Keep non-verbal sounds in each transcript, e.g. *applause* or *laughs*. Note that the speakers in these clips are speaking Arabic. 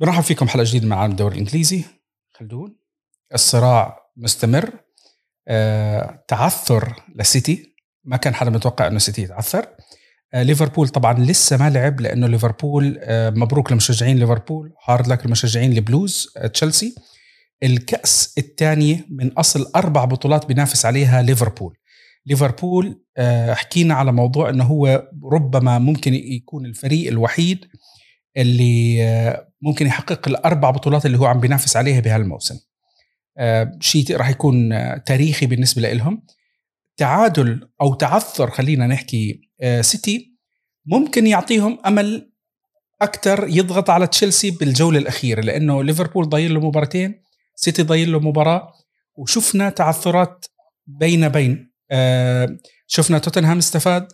برحب فيكم حلقه جديدة من عالم الدوري الإنجليزي. خلدون. الصراع مستمر. آه، تعثر للسيتي. ما كان حدا متوقع إنه السيتي يتعثر. آه، ليفربول طبعا لسه ما لعب لأنه ليفربول آه، مبروك لمشجعين ليفربول hard luck لمشجعين البلوز آه، تشيلسي. الكأس الثانية من أصل أربع بطولات بينافس عليها ليفربول. ليفربول آه، حكينا على موضوع أنه هو ربما ممكن يكون الفريق الوحيد اللي آه، ممكن يحقق الأربع بطولات اللي هو عم بينافس عليها بهالموسم. آه، شيء راح يكون تاريخي بالنسبة لهم تعادل أو تعثر خلينا نحكي آه، سيتي ممكن يعطيهم أمل أكثر يضغط على تشيلسي بالجولة الأخيرة لأنه ليفربول ضايل له مباراتين سيتي ضايل له مباراة وشفنا تعثرات بين بين. آه، شفنا توتنهام استفاد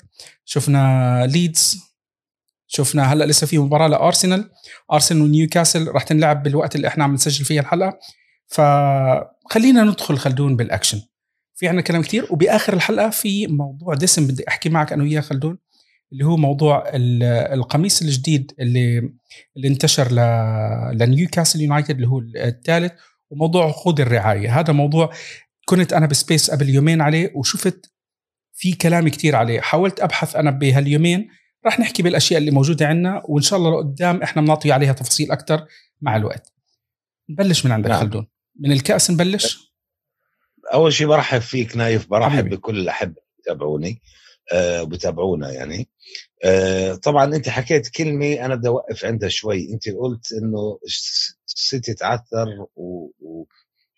شفنا ليدز شفنا هلا لسه في مباراة لأرسنال. أرسنال ونيوكاسل راح تنلعب بالوقت اللي إحنا عم نسجل فيه الحلقة فخلينا ندخل خلدون بالأكشن. في عنا كلام كتير وبآخر الحلقة في موضوع دسم بدي أحكي معك أنا وياه خلدون اللي هو موضوع ال- القميص الجديد اللي اللي انتشر لنيوكاسل يونايتد اللي هو الثالث وموضوع عقود الرعاية. هذا موضوع كنت أنا بسبيس قبل يومين عليه وشفت في كلام كتير عليه. حاولت أبحث أنا بهاليومين رح نحكي بالأشياء اللي موجودة عندنا وإن شاء الله لقدام إحنا بنعطي عليها تفاصيل أكثر مع الوقت. نبلش من عندك نعم. خلدون. من الكأس نبلش؟ أول شيء برحب فيك نايف برحب حبيبي. بكل الأحبة اللي بيتابعوني آه بتابعونا يعني. آه طبعا أنت حكيت كلمة أنا بدي أوقف عندها شوي. أنت قلت إنه السيتي تعثر و, و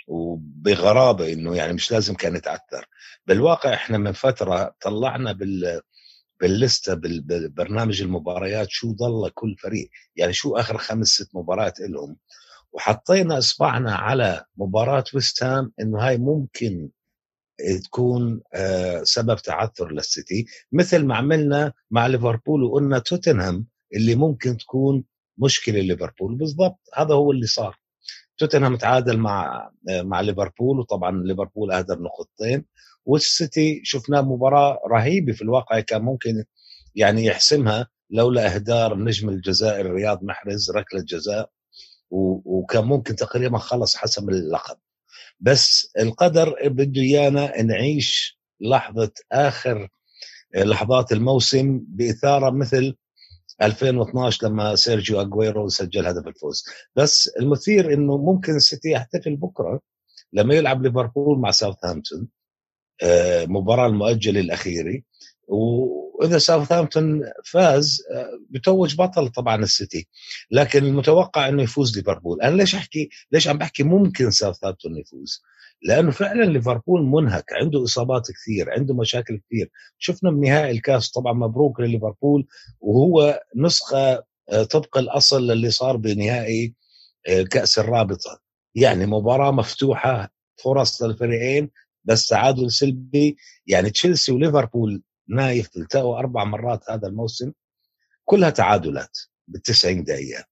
وبغرابة إنه يعني مش لازم كان يتعثر بالواقع إحنا من فترة طلعنا بال باللستة بال- بالبرنامج المباريات شو ضل كل فريق. يعني شو آخر خمس ست مباريات لهم وحطينا إصبعنا على مباراة ويست هام إنه هاي ممكن تكون آه، سبب تعثر للسيتي. مثل ما عملنا مع ليفربول وقلنا توتنهام اللي ممكن تكون مشكلة ليفربول. بالضبط هذا هو اللي صار. توتنهام تعادل مع آه، مع ليفربول وطبعا ليفربول اهدر نقطتين والسيتي شفناه مباراة رهيبة في الواقع كان ممكن يعني يحسمها لولا إهدار نجم الجزائر رياض محرز ركلة جزاء وكان ممكن تقريبا خلص حسم اللقب. بس القدر بده إيانا نعيش لحظة آخر لحظات الموسم بإثارة مثل 2012 لما سيرجيو اجويرو سجل هدف الفوز. بس المثير إنه ممكن السيتي يحتفل بكرة لما يلعب ليفربول مع ساوثهامبتون. آه، مباراة المؤجلة الأخيرة. وإذا ساوثهامبتون فاز آه، بتوج بطل طبعا السيتي. لكن المتوقع إنه يفوز ليفربول. أنا ليش أحكي ليش عم بحكي ممكن ساوثهامبتون يفوز؟ لأنه فعلا ليفربول منهك. عنده إصابات كثير عنده مشاكل كثير. شفنا بنهائي الكاس طبعا مبروك لليفربول وهو نسخة آه، طبق الأصل اللي صار بنهائي آه، كأس الرابطة. يعني مباراة مفتوحة فرص للفريقين بس تعادل سلبي يعني تشيلسي وليفربول نايف التقوا أربع مرات هذا الموسم كلها تعادلات بال 90 دقيقة.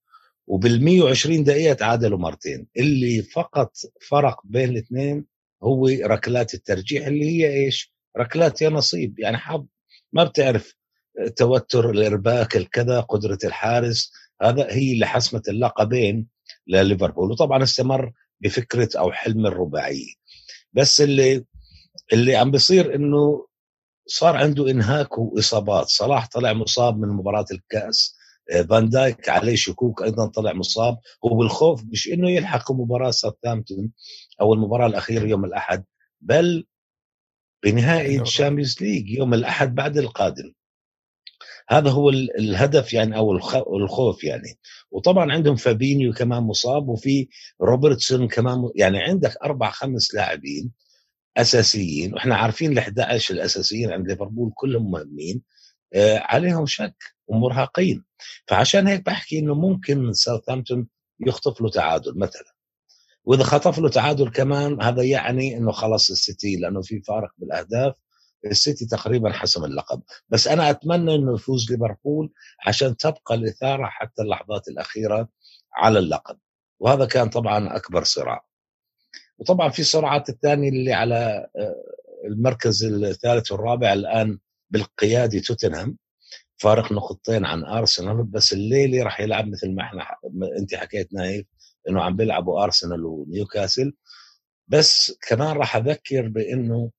وبال 120 دقيقة تعادلوا مرتين. اللي فقط فرق بين الاثنين هو ركلات الترجيح اللي هي إيش؟ ركلات يا نصيب. يعني حاب ما بتعرف توتر الإرباك الكذا قدرة الحارس. هذا هي اللي حسمت اللقبين لليفربول. وطبعا استمر بفكرة أو حلم الرباعية. بس اللي اللي عم بيصير إنه صار عنده إنهاك وإصابات. صلاح طلع مصاب من مباراة الكأس. آه، فان دايك عليه شكوك أيضا طلع مصاب. وبالخوف مش إنه يلحق مباراة ساوثهامبتون أو المباراة الأخيرة يوم الأحد بل بنهائي أيوة. ال Champions League يوم الأحد بعد القادم. هذا هو ال- الهدف يعني أو الخ- الخوف يعني. وطبعا عندهم فابينيو كمان مصاب وفي روبرتسون كمان يعني عندك أربع خمس لاعبين أساسيين وإحنا عارفين ال 11 الأساسيين عند ليفربول كلهم مهمين آه، عليهم شك ومرهقين. فعشان هيك بحكي إنه ممكن ساوثهامبتون يخطف له تعادل مثلا. وإذا خطف له تعادل كمان هذا يعني إنه خلص السيتي لأنه في فارق بالأهداف. السيتي تقريبا حسم اللقب. بس أنا أتمنى إنه يفوز ليفربول عشان تبقى الإثارة حتى اللحظات الأخيرة على اللقب. وهذا كان طبعا أكبر صراع. وطبعا في الصراعات الثانية اللي على آه، المركز الثالث والرابع الآن بالقيادة توتنهام. فارق نقطتين عن أرسنال بس الليلة راح يلعب مثل ما إحنا أنت حكيت نايف إنه عم بيلعبوا أرسنال ونيوكاسل. بس كمان راح أذكر بإنه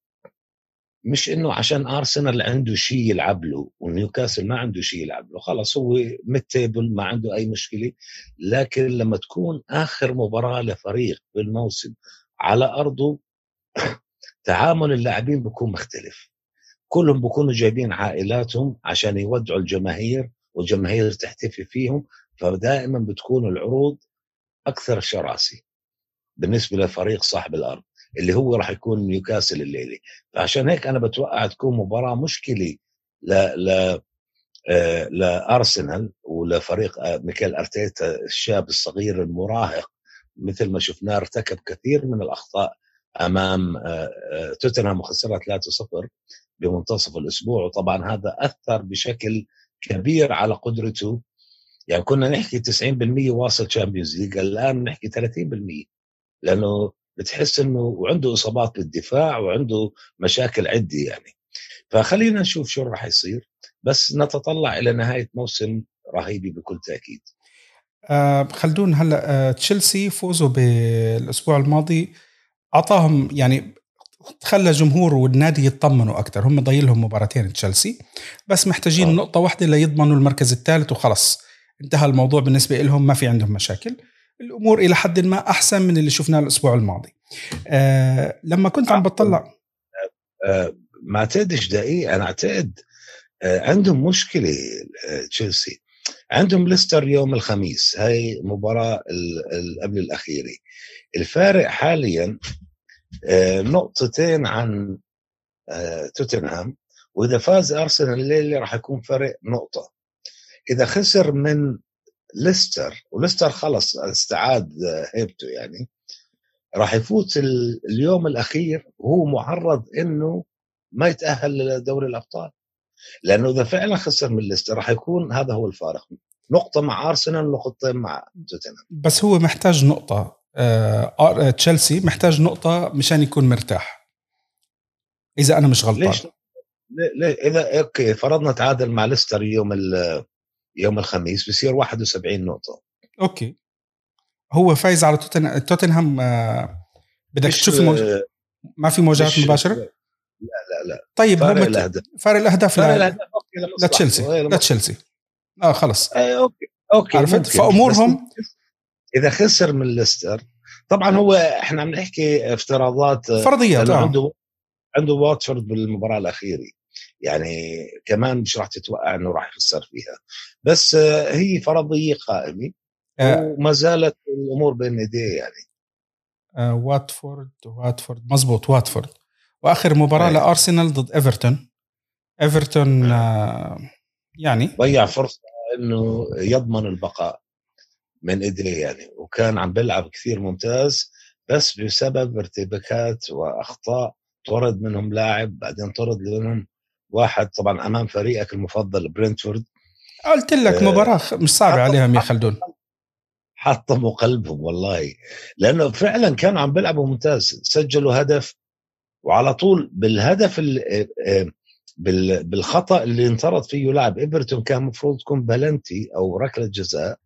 مش إنه عشان أرسنال عنده شيء يلعب له ونيوكاسل ما عنده شيء يلعب له. خلص هو متيبل ما عنده أي مشكلة. لكن لما تكون آخر مباراة لفريق بالموسم على أرضه *coughs* تعامل اللاعبين بيكون مختلف. كلهم بيكونوا جايبين عائلاتهم عشان يودعوا الجماهير والجماهير تحتفي فيهم. فدائما بتكون العروض أكثر شراسة بالنسبة لفريق صاحب الأرض. اللي هو راح يكون نيوكاسل الليلة فعشان هيك أنا بتوقع تكون مباراة مشكلة ل ل آه، لأرسنال ولفريق آه، ميكيل أرتيتا الشاب الصغير المراهق مثل ما شفناه ارتكب كثير من الأخطاء أمام آه، توتنهام وخسرها 3-0 بمنتصف الأسبوع. وطبعا هذا أثر بشكل كبير على قدرته. يعني كنا نحكي 90% واصل Champions League الآن نحكي 30% لأنه بتحس إنه وعنده إصابات بالدفاع وعنده مشاكل عده يعني. فخلينا نشوف شو راح يصير بس نتطلع إلى نهاية موسم رهيبه بكل تأكيد. آه خلدون هلأ آه تشيلسي فوزوا بالأسبوع الماضي أعطاهم يعني خلى جمهور والنادي يطمنوا أكثر هم ضايل لهم مباراتين تشيلسي بس محتاجين آه. نقطة واحدة ليضمنوا المركز الثالث وخلص. انتهى الموضوع بالنسبة لهم ما في عندهم مشاكل. الأمور إلى حد ما أحسن من اللي شفناه الأسبوع الماضي. آه لما كنت عم بطلع. آه, آه، ما اعتقدش دقيقه أنا اعتقد آه عندهم مشكلة آه تشيلسي. عندهم ليستر يوم الخميس. هاي مباراة قبل الأخيرة. الفارق حاليا آه نقطتين عن توتنهام. وإذا فاز أرسنال الليلة راح يكون فرق نقطة. إذا خسر من ليستر وليستر خلص استعاد هيبته يعني. راح يفوت اليوم الأخير وهو معرض إنه ما يتأهل لدوري الأبطال. لأنه إذا فعلا خسر من ليستر راح يكون هذا هو الفارق. نقطة مع أرسنال ونقطتين مع توتنهام. بس هو محتاج نقطة. آه, آه، تشيلسي محتاج نقطة مشان يكون مرتاح. إذا أنا مش غلطان. ليش؟ ليه؟ إذا okay فرضنا تعادل مع ليستر يوم يوم الخميس بصير 71 نقطة. أوكي. هو فايز على توتن... توتنهام آه، بدك تشوف موج... ما في مواجهات مباشرة؟ لا لا لا. طيب فارق الأهداف. فارق الأهداف. لتشيلسي. لتشيلسي. آه خلاص. آه okay okay عرفت؟ فأمورهم؟ إذا خسر من ليستر طبعا هو إحنا عم نحكي افتراضات فرضيات آه. عنده عنده واتفورد بالمباراة الأخيرة. يعني كمان مش راح تتوقع إنه راح يخسر فيها. بس هي فرضية قائمة آه. وما زالت الأمور بين ايديه يعني. آه واتفورد واتفورد مزبوط واتفورد. وآخر مباراة آه. لأرسنال ضد إيفرتون. إيفرتون آه يعني ضيع فرصة إنه يضمن البقاء من ايديه يعني. وكان عم بيلعب كثير ممتاز بس بسبب ارتباكات وأخطاء طرد منهم لاعب بعدين طرد منهم واحد طبعا أمام فريقك المفضل برينتفورد. قلت لك آه، مباراة مش صعبة عليهم يا خلدون. حطموا قلبهم والله لأنه فعلا كانوا عم بيلعبوا ممتاز سجلوا هدف وعلى طول بالهدف آه، آه، بالخطأ اللي انطرد فيه لاعب إيفرتون كان المفروض تكون بلنتي أو ركلة جزاء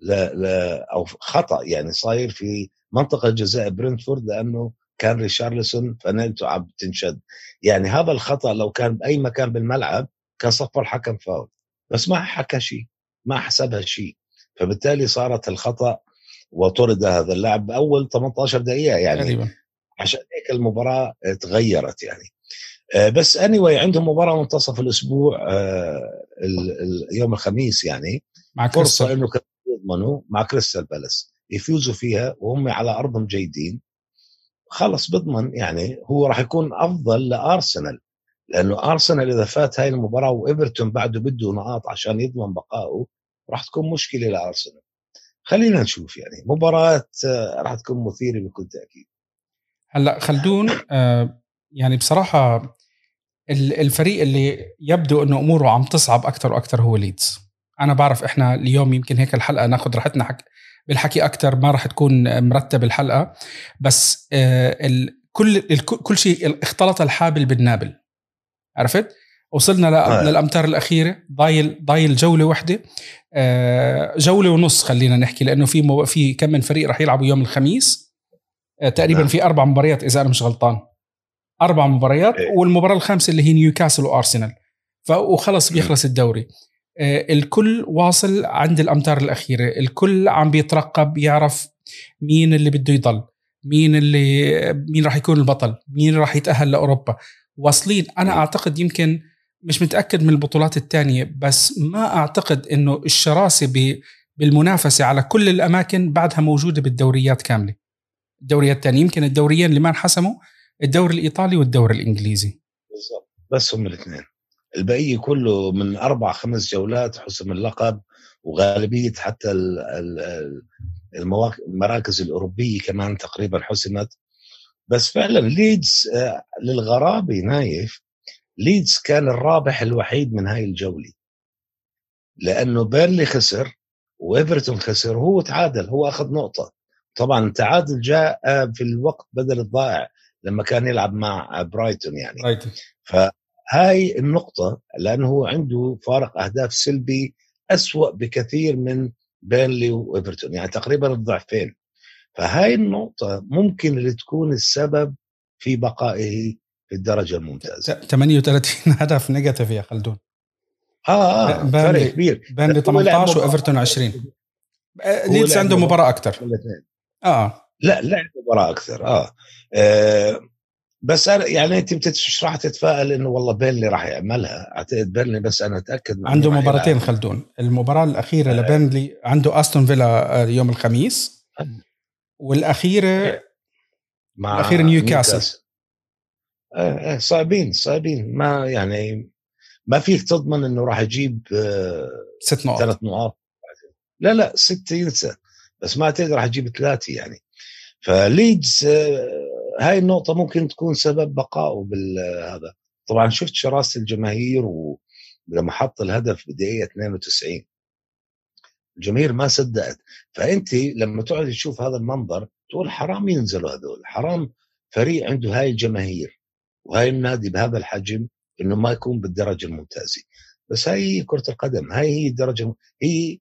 لا لا أو خطأ يعني صاير في منطقة جزاء برينتفورد لأنه كان ريشارلسون فنلته عم تنشد. يعني هذا الخطأ لو كان بأي مكان بالملعب كان صفر الحكم فاول. بس ما حكى شيء ما حسبها شيء. فبالتالي صارت الخطأ وطرد هذا اللاعب بأول 18 دقيقة يعني غريبة. عشان هيك المباراة تغيرت يعني. آه، بس اني anyway عندهم مباراة منتصف الأسبوع آه، يوم الخميس يعني. مع فرصة إنه يضمنوا مع كريستال بالاس. يفوزوا فيها وهم على أرضهم جيدين. خلص بضمن يعني هو راح يكون أفضل لأرسنال لأنه أرسنال إذا فات هاي المباراة وإيفرتون بعده بده نقاط عشان يضمن بقائه راح تكون مشكلة لأرسنال. خلينا نشوف يعني مباراة آه، راح تكون مثيرة بكل تأكيد. هلأ خلدون آه، يعني بصراحة الفريق اللي يبدو إنه أموره عم تصعب أكثر وأكثر هو ليدز. أنا بعرف إحنا اليوم يمكن هيك الحلقة ناخذ راحتنا حك بالحكي أكثر ما راح تكون مرتب الحلقة. بس آه، كل كل شيء اختلط الحابل بالنابل. عرفت؟ وصلنا آه. للأمتار الأخيرة. ضايل ضايل جولة واحدة آه، جولة ونص خلينا نحكي لأنه في مو في كم من فريق راح يلعبوا يوم الخميس. تقريبا نعم. في أربع مباريات إذا أنا مش غلطان. أربع مباريات إيه. والمباراة الخامسة اللي هي نيوكاسل وأرسنال. وخلص بيخلص الدوري. الكل واصل عند الأمتار الأخيرة. الكل عم بيترقب يعرف مين اللي بده يضل مين اللي مين راح يكون البطل مين راح يتأهل لأوروبا. واصلين. أنا أعتقد يمكن مش متأكد من البطولات الثانية بس ما أعتقد إنه الشراسة بالمنافسة على كل الأماكن بعدها موجودة بالدوريات كاملة. الدوريات الثانية يمكن الدوريين اللي ما انحسموا الدوري الإيطالي والدوري الإنجليزي. بالضبط. بس هم الاثنين. البقيه كله من أربع خمس جولات حسم اللقب وغالبية حتى المراكز الأوروبية كمان تقريبا حسمت. بس فعلا ليدز آه، للغرابة نايف ليدز كان الرابح الوحيد من هاي الجولة. لأنه بيرنلي خسر وإيفرتون خسر هو تعادل هو أخذ نقطة. طبعا التعادل جاء آه، في الوقت بدل الضائع لما كان يلعب مع برايتون يعني. right فهاي النقطة لأنه هو عنده فارق أهداف سلبي أسوأ بكثير من بيرنلي وإيفرتون يعني تقريبا الضعفين. فهاي النقطة ممكن اللي تكون السبب في بقائه في الدرجة الممتازة. 38 *laughs* هدف negative يا خلدون. آه, آه بيرنلي- فرق كبير. بيرنلي هو لعب 18 مباراة- وإيفرتون 20 آه، ليدز عنده مباراة- الاثنين آه. لا لعب مباراة أكثر آه, آه بس أنا يعني أنت مش راح تتفائل إنه والله بيرنلي راح يعملها أعتقد بيرنلي بس أتأكد إنه عنده مباراتين. خلدون المباراة الأخيرة آه. لبيرنلي عنده أستون فيلا آه، يوم الخميس. والأخيرة مع الأخير نيوكاسل. آه آه صعبين صعبين ما يعني ما فيك تضمن إنه راح يجيب آه ست نقط ثلاث نقاط لا لا ستة ينسى بس ما اعتقد راح يجيب ثلاثة يعني فليدز آه هاي النقطة ممكن تكون سبب بقائه بالهذا. طبعا شفت شراسة الجماهير ولما حط الهدف بدقيقة 92 الجماهير ما صدقت. فأنت لما تقعد تشوف هذا المنظر تقول حرام ينزلوا هذول. حرام فريق عنده هاي الجماهير وهاي النادي بهذا الحجم إنه ما يكون بالدرجة الممتازة. بس هاي كرة القدم. هاي هي الدرجة هي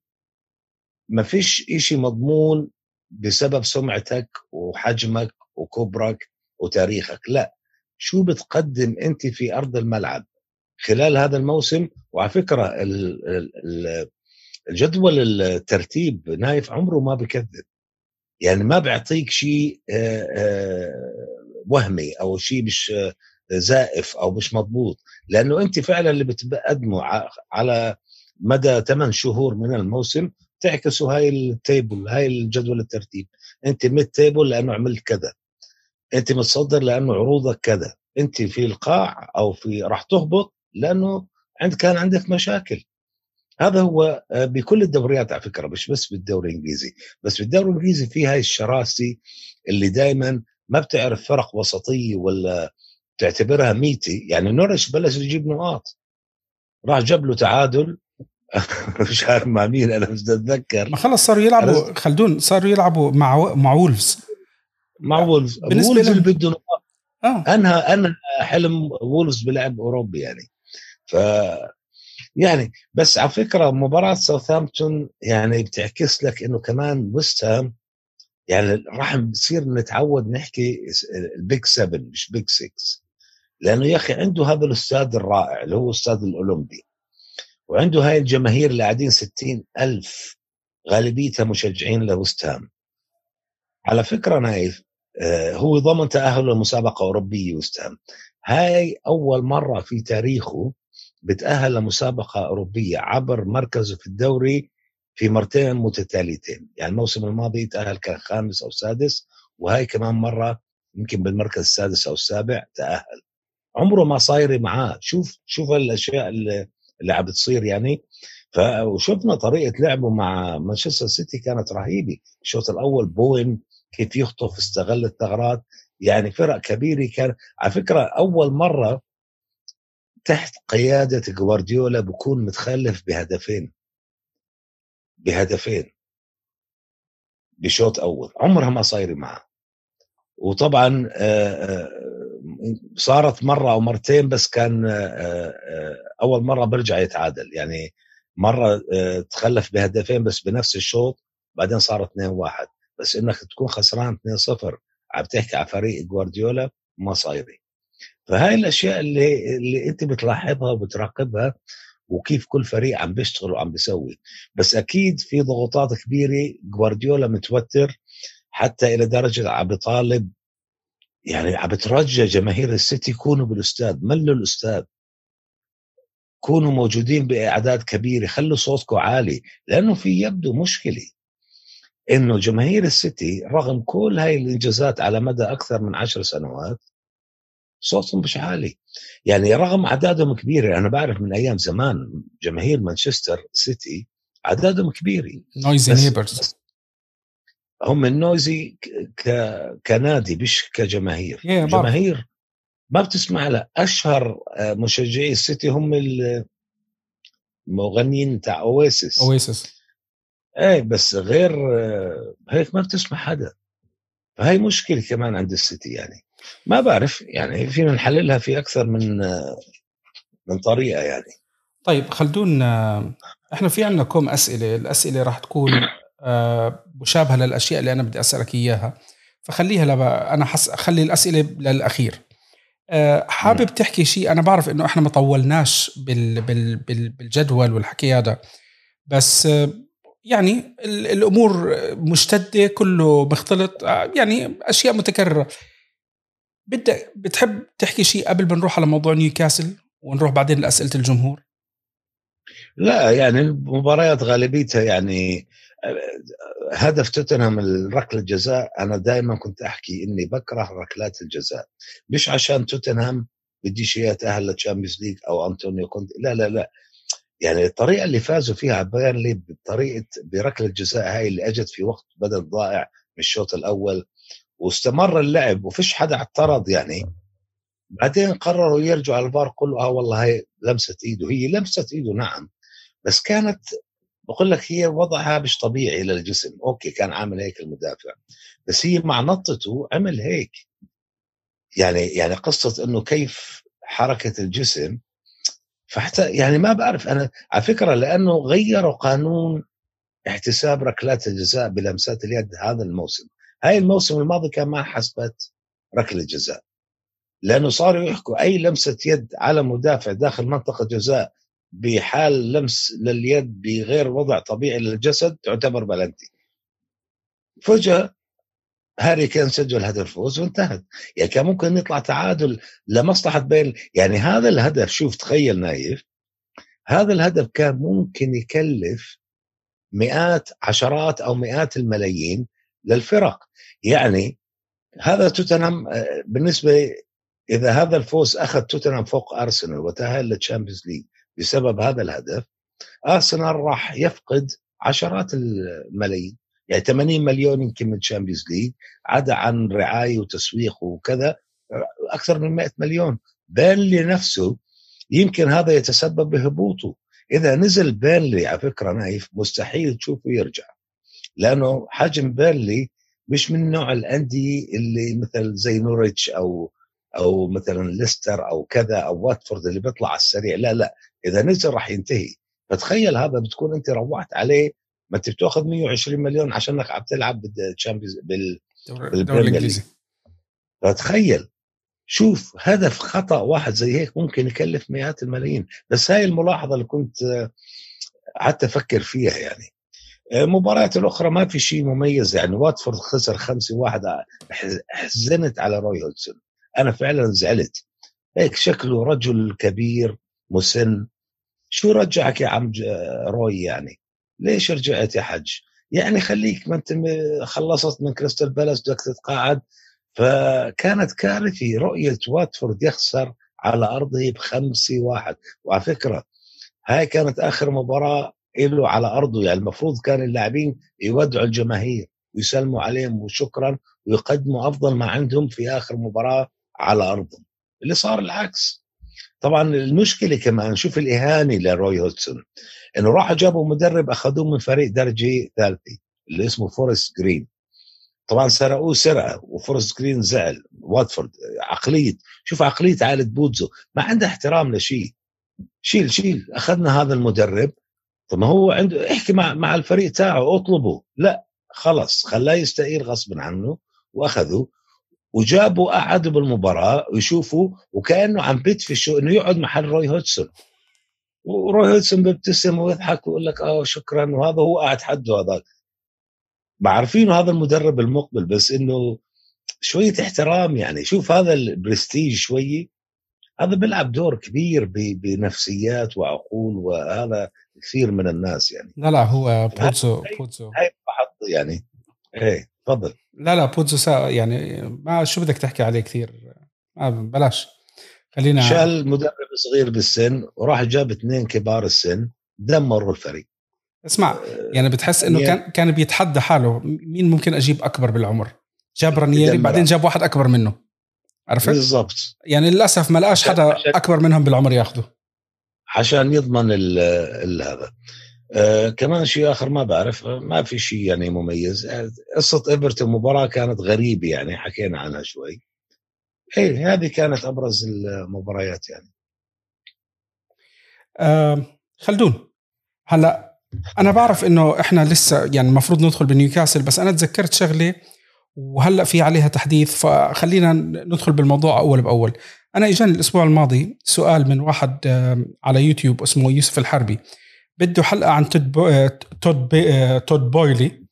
ما فيش إشي مضمون بسبب سمعتك وحجمك وكبرك وتاريخك. لا شو بتقدم أنت في أرض الملعب خلال هذا الموسم؟ وعلى فكرة ال- ال- ال- الجدول الترتيب نايف عمره ما بكذب. يعني ما بيعطيك شيء وهمي أو شيء مش زائف أو مش مضبوط. لأنه أنت فعلا اللي بتقدمه على مدى 8 شهور من الموسم تعكسه هاي ال table هاي الجدول الترتيب. أنت mid table لأنه عملت كذا. أنت متصدر لأنه عروضك كذا. أنت في القاع أو في راح تهبط لأنه عند كان عندك مشاكل. هذا هو آه، بكل الدوريات على فكرة مش بس بالدوري الإنجليزي. بس بالدوري الإنجليزي في هاي الشراسه اللي دائما ما بتعرف فرق وسطية ولا تعتبرها ميتي يعني نوريتش بلش يجيب نقاط. راح جاب له تعادل. *laughs* مش عارف مع مين أنا مش اتذكر ما خلص صاروا يلعبوا خلدون صاروا يلعبوا مع مع وولفز مع وولفز بالنسبة وولفز اللي بده نقاط. آه. أنهى أنهى حلم وولفز بلعب أوروبي يعني. ف يعني بس على فكرة مباراة ساوثهامبتون يعني بتعكس لك إنه كمان ويست هام يعني راح نصير نتعود نحكي ال big 7 مش big 6 لأنه يا أخي عنده هذا الاستاد الرائع اللي هو استاد الأولمبي. وعنده هاي الجماهير اللي قاعدين 60 ألف غالبيتها مشجعين لويست هام. على فكرة نايف آه، هو ضمن تأهل لمسابقه أوروبية ويست هام. هاي أول مرة في تاريخه بتأهل لمسابقة أوروبية عبر مركزه في الدوري في مرتين متتاليتين. يعني الموسم الماضي تأهل كان خامس أو سادس وهاي كمان مرة يمكن بالمركز السادس أو السابع تأهل. عمره ما صاير معاه. شوف شوف الأشياء اللي, اللي عم بتصير يعني. ف وشفنا طريقة لعبه مع مانشستر سيتي كانت رهيبة. الشوط الأول بوين كيف يخطف استغل الثغرات. يعني فرق كبيره كان على فكرة أول مرة تحت قيادة جوارديولا بكون متخلف بهدفين. بهدفين. بشوط أول. عمرها ما صايره معه. وطبعا صارت مرة أو مرتين بس كان أول مرة برجع يتعادل. يعني مرة تخلف بهدفين بس بنفس الشوط بعدين صار 2 1 بس إنك تكون خسران 2 0 عم تحكي على فريق جوارديولا ما صايره فهاي الأشياء اللي اللي أنت بتلاحظها وبتراقبها وكيف كل فريق عم بيشتغل وعم بيسوي. بس أكيد في ضغوطات كبيرة جوارديولا متوتر حتى إلى درجة عم بيطالب يعني عم بترجى جماهير السيتي يكونوا بالأستاد ملوا الأستاد. كونوا موجودين بأعداد كبيرة خلوا صوتكم عالي لأنه في يبدو مشكلة. إنه جماهير السيتي رغم كل هاي الإنجازات على مدى أكثر من عشر سنوات صوتهم مش عالي. يعني رغم اعدادهم كبيره أنا بعرف من أيام زمان جماهير مانشستر سيتي اعدادهم كبيره noisy neighbors هم ال noisy ك... كنادي مش كجماهير. Yeah, جماهير ما بتسمع لا أشهر آه، مشجعي السيتي هم المغنيين تاع اويسس اويسس إيه بس غير هيك ما بتسمع حدا. فهي مشكلة كمان عند السيتي يعني. ما بعرف يعني فينا نحللها في أكثر من من طريقة يعني. طيب خلدون إحنا في عندنا كم أسئلة. الأسئلة راح تكون مشابهة للأشياء اللي أنا بدي أسألك إياها. فخليها لبا أنا حس خلي الأسئلة للأخير. حابب تحكي شيء؟ أنا بعرف إنه إحنا ما طولناش بال بال بال بالجدول والحكي هذا. بس يعني الأمور مشتدة كله مختلط آه، يعني أشياء متكررة. بدك بتحب تحكي شيء قبل ما نروح على موضوع نيوكاسل ونروح بعدين لأسئلة الجمهور؟ لا يعني المباريات غالبيتها يعني هدف توتنهام ركله الجزاء أنا دائما كنت أحكي إني بكره ركلات الجزاء. مش عشان توتنهام بديش اياه يتاهل لل Champions League أو أنطونيو كونتي لا لا لا. يعني الطريقة اللي فازوا فيها على لي بطريقه بركلة الجزاء هاي اللي أجت في وقت بدل ضائع من الشوط الأول واستمر اللعب وفيش حدا اعترض يعني. بعدين قرروا يرجعوا على الفار قالوا آه والله هي لمسه إيده هي لمسه إيده نعم. بس كانت بقول لك هي وضعها مش طبيعي للجسم. أوكي كان عامل هيك المدافع. بس هي مع نطته عمل هيك. يعني يعني قصة إنه كيف حركة الجسم فحتى يعني ما بعرف أنا على فكرة لأنه غيروا قانون احتساب ركلات الجزاء بلمسات اليد هذا الموسم. هاي الموسم الماضي كان ما حسبت ركلة جزاء. لأنه صاروا يحكوا أي لمسة يد على مدافع داخل منطقة جزاء بحال لمس لليد بغير وضع طبيعي للجسد تعتبر بلنتي. فجأة هاري كان سجل هدف فوز وانتهت. يعني كان ممكن يطلع تعادل لمصلحة بين يعني هذا الهدف شوف تخيل نايف هذا الهدف كان ممكن يكلف مئات عشرات أو مئات الملايين للفرق. يعني هذا توتنهام آه، بالنسبة إذا هذا الفوز أخذ توتنهام فوق أرسنال وتأهل لل Champions League بسبب هذا الهدف أرسنال راح يفقد عشرات الملايين. يعني 80 مليون يمكن من ال Champions League عدا عن رعاية وتسويق وكذا أكثر من 100 مليون. بيرنلي نفسه يمكن هذا يتسبب بهبوطه. إذا نزل بيرنلي على فكرة نايف مستحيل تشوفه يرجع. لأنه حجم بيرنلي مش من نوع الأندية اللي مثل زي نوريتش أو أو مثلا ليستر أو كذا أو واتفورد اللي بيطلع على السريع. لا لا إذا نزل راح ينتهي. فتخيل هذا بتكون أنت روحت عليه ما انت بتاخذ 120 مليون عشانك عم تلعب بال Champions بال بالدوري الإنجليزي. فتخيل. شوف هدف خطا واحد زي هيك ممكن يكلف مئات الملايين. بس هاي الملاحظة اللي كنت حتى أفكر فيها يعني. المباريات الأخرى ما في شيء مميز يعني. واتفورد خسر خمسة واحد حزنت على روي هودسون. أنا فعلا زعلت. هيك شكله رجل كبير مسن. شو رجعك يا عم روي يعني؟ ليش رجعت يا حج يعني خليك ما انت خلصت من كريستال بالاس بدك تتقاعد. فكانت كارثة رؤية واتفورد يخسر على أرضه بخمسة واحد. وعلى فكرة هاي كانت آخر مباراة له على أرضه. يعني المفروض كان اللاعبين يودعوا الجماهير ويسلموا عليهم وشكرا ويقدموا أفضل ما عندهم في آخر مباراة على أرضهم. اللي صار العكس. طبعا المشكلة كمان شوف الاهانه لروي هودجسون إنه راحوا جابوا مدرب أخذوه من فريق درجة ثالثة اللي اسمه فورست جرين. طبعا سرقوه سرقة وفورست جرين زعل واتفورد عقلية شوف عقلية عائلة بوتزو ما عنده احترام لشيء شيل شيل أخذنا هذا المدرب. طب ما هو عنده احكي مع مع الفريق تاعه اطلبه. لا خلص خلاه يستقيل غصبا عنه واخذوا وجابوا قعدوا بالمباراة ويشوفوا وكأنه عم بيدفشوا إنه يقعد محل روي هودسون. وروي هودسون بيبتسم ويضحك ويقول لك آه شكرا. وهذا هو قاعد حده هذاك. عارفين هذا المدرب المقبل بس إنه شوية احترام يعني. شوف هذا البرستيج شوية هذا بيلعب دور كبير بنفسيات وعقول وهذا كثير من الناس يعني. لا لا هو بوتزو بوتزو هاي يعني. إيه. تفضل. لا لا بوتزو سا يعني ما شو بدك تحكي عليه كثير؟ ما بلاش. خلينا شال مدرب صغير بالسن وراح جاب اثنين كبار السن دمروا الفريق. اسمع آه، يعني بتحس إنه كان كان بيتحدى حاله. مين ممكن أجيب أكبر بالعمر؟ جاب رانييري بعدين جاب واحد أكبر منه. عرفت؟ بالضبط. يعني للأسف ما لقاش حدا أكبر منهم بالعمر ياخذه عشان يضمن هذا. آه كمان شيء آخر ما بعرف ما في شيء يعني مميز. قصة إيفرتون مباراة كانت غريبه يعني حكينا عنها شوي. إيه هذه كانت أبرز المباريات يعني. آه خلدون هلا أنا بعرف إنه إحنا لسه يعني المفروض ندخل بنيوكاسل بس أنا تذكرت شغلة وهلأ في عليها تحديث فخلينا ندخل بالموضوع أول بأول. أنا إجاني الأسبوع الماضي سؤال من واحد على يوتيوب اسمه يوسف الحربي. بده حلقة عن تود بو... تود, بي... تود بويلي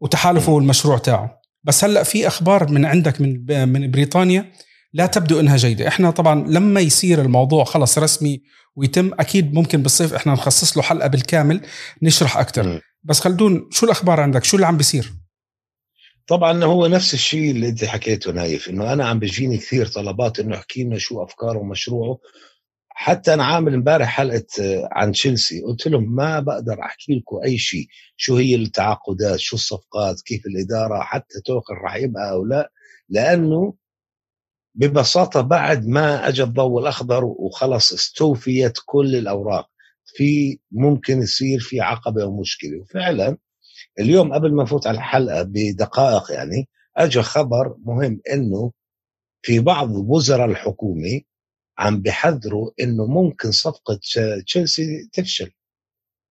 وتحالفه والمشروع تاعه. بس هلأ في أخبار من عندك من من بريطانيا لا تبدو إنها جيدة. إحنا طبعا لما يصير الموضوع خلص رسمي ويتم أكيد ممكن بالصيف إحنا نخصص له حلقة بالكامل نشرح أكثر بس خلدون شو الأخبار عندك؟ شو اللي عم بيصير؟ طبعا هو نفس الشيء اللي أنت حكيته نايف إنه أنا عم بيجيني كثير طلبات إنه أحكي لنا شو أفكاره ومشروعه. حتى أنا عامل امبارح حلقة آه، عن تشيلسي. قلت لهم ما بقدر أحكي لكم أي شيء. شو هي التعاقدات؟ شو الصفقات؟ كيف الإدارة؟ حتى توكل راح يبقى أو لا؟ لأنه ببساطة بعد ما اجى الضوء الأخضر وخلص استوفيت كل الأوراق. في ممكن يصير في عقبة أو مشكله وفعلا اليوم قبل ما نفوت على الحلقة بدقائق يعني اجى خبر مهم إنه في بعض وزراء الحكومة عم بحذروا إنه ممكن صفقة تشيلسي تفشل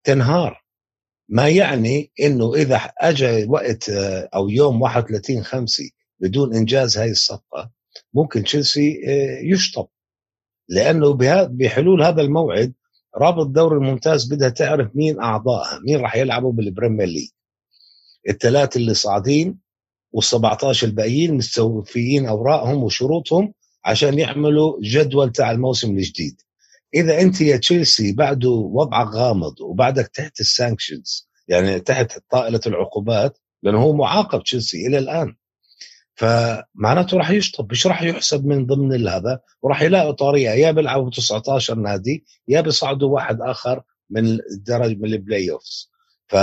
تنهار. ما يعني إنه إذا اجى وقت أو يوم 31 5 بدون إنجاز هاي الصفقة ممكن تشيلسي آه، يشطب. لأنه بحلول هذا الموعد رابطة الدوري الممتاز بدها تعرف مين أعضائها مين راح يلعبوا بال Premier League. الثلاثة اللي صاعدين وال17 الباقيين مستوفيين أوراقهم وشروطهم عشان يعملوا جدول تاع الموسم الجديد. إذا أنت يا تشيلسي بعده وضعك غامض وبعدك تحت ال sanctions يعني تحت طائلة العقوبات لأنه هو معاقب تشيلسي إلى الآن. فمعناته راح يشطب مش راح يحسب من ضمن هذا وراح يلاقوا طريقة يا بيلعبوا 19 نادي يا بيصعدوا واحد آخر من الدرج من ال playoffs ف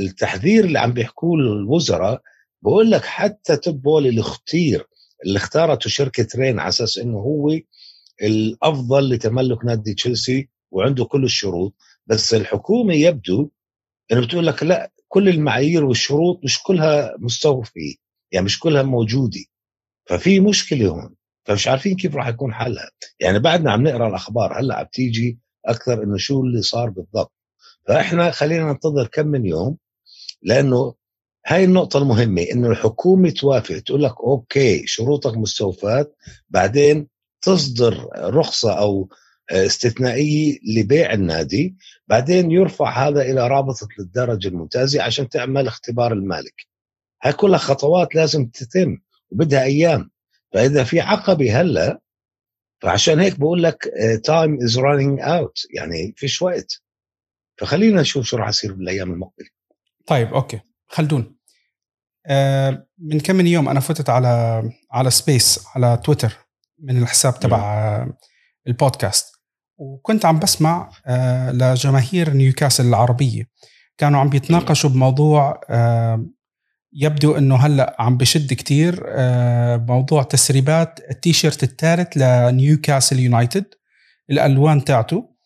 التحذير اللي عم بيحكوه الوزراء بقول لك حتى تود بويلي اللي اختير اللي اختارته شركة رين على أساس إنه هو الأفضل لتملك نادي تشيلسي وعنده كل الشروط. بس الحكومة يبدو إنه بتقول لك لا كل المعايير والشروط مش كلها مستوفيه يعني مش كلها موجودة. ففي مشكلة هون فمش عارفين كيف راح يكون حلها يعني بعدنا عم نقرأ الأخبار هلأ عم تيجي أكثر إنه شو اللي صار بالضبط. فإحنا خلينا ننتظر كم من يوم لأنه هاي النقطة المهمة إنه الحكومة توافق تقول لك أوكي شروطك مستوفاة بعدين تصدر رخصة أو استثنائية لبيع النادي بعدين يرفع هذا إلى رابطة الدرجة الممتازة عشان تعمل اختبار المالك. هاي كلها خطوات لازم تتم وبدها أيام. فإذا في عقبة هلأ فعشان هيك بقول لك time is running out يعني فيش وقت. فخلينا نشوف شو راح يصير بالأيام المقبلة. طيب أوكي. خلدون. آه من كم من يوم أنا فتت على على space على تويتر من الحساب تبع البودكاست. وكنت عم بسمع آه لجماهير نيوكاسل العربية. كانوا عم بيتناقشوا بموضوع آه يبدو إنه هلأ عم بشد كتير آه موضوع تسريبات التيشيرت الثالث لنيوكاسل يونايتد الألوان تاعته.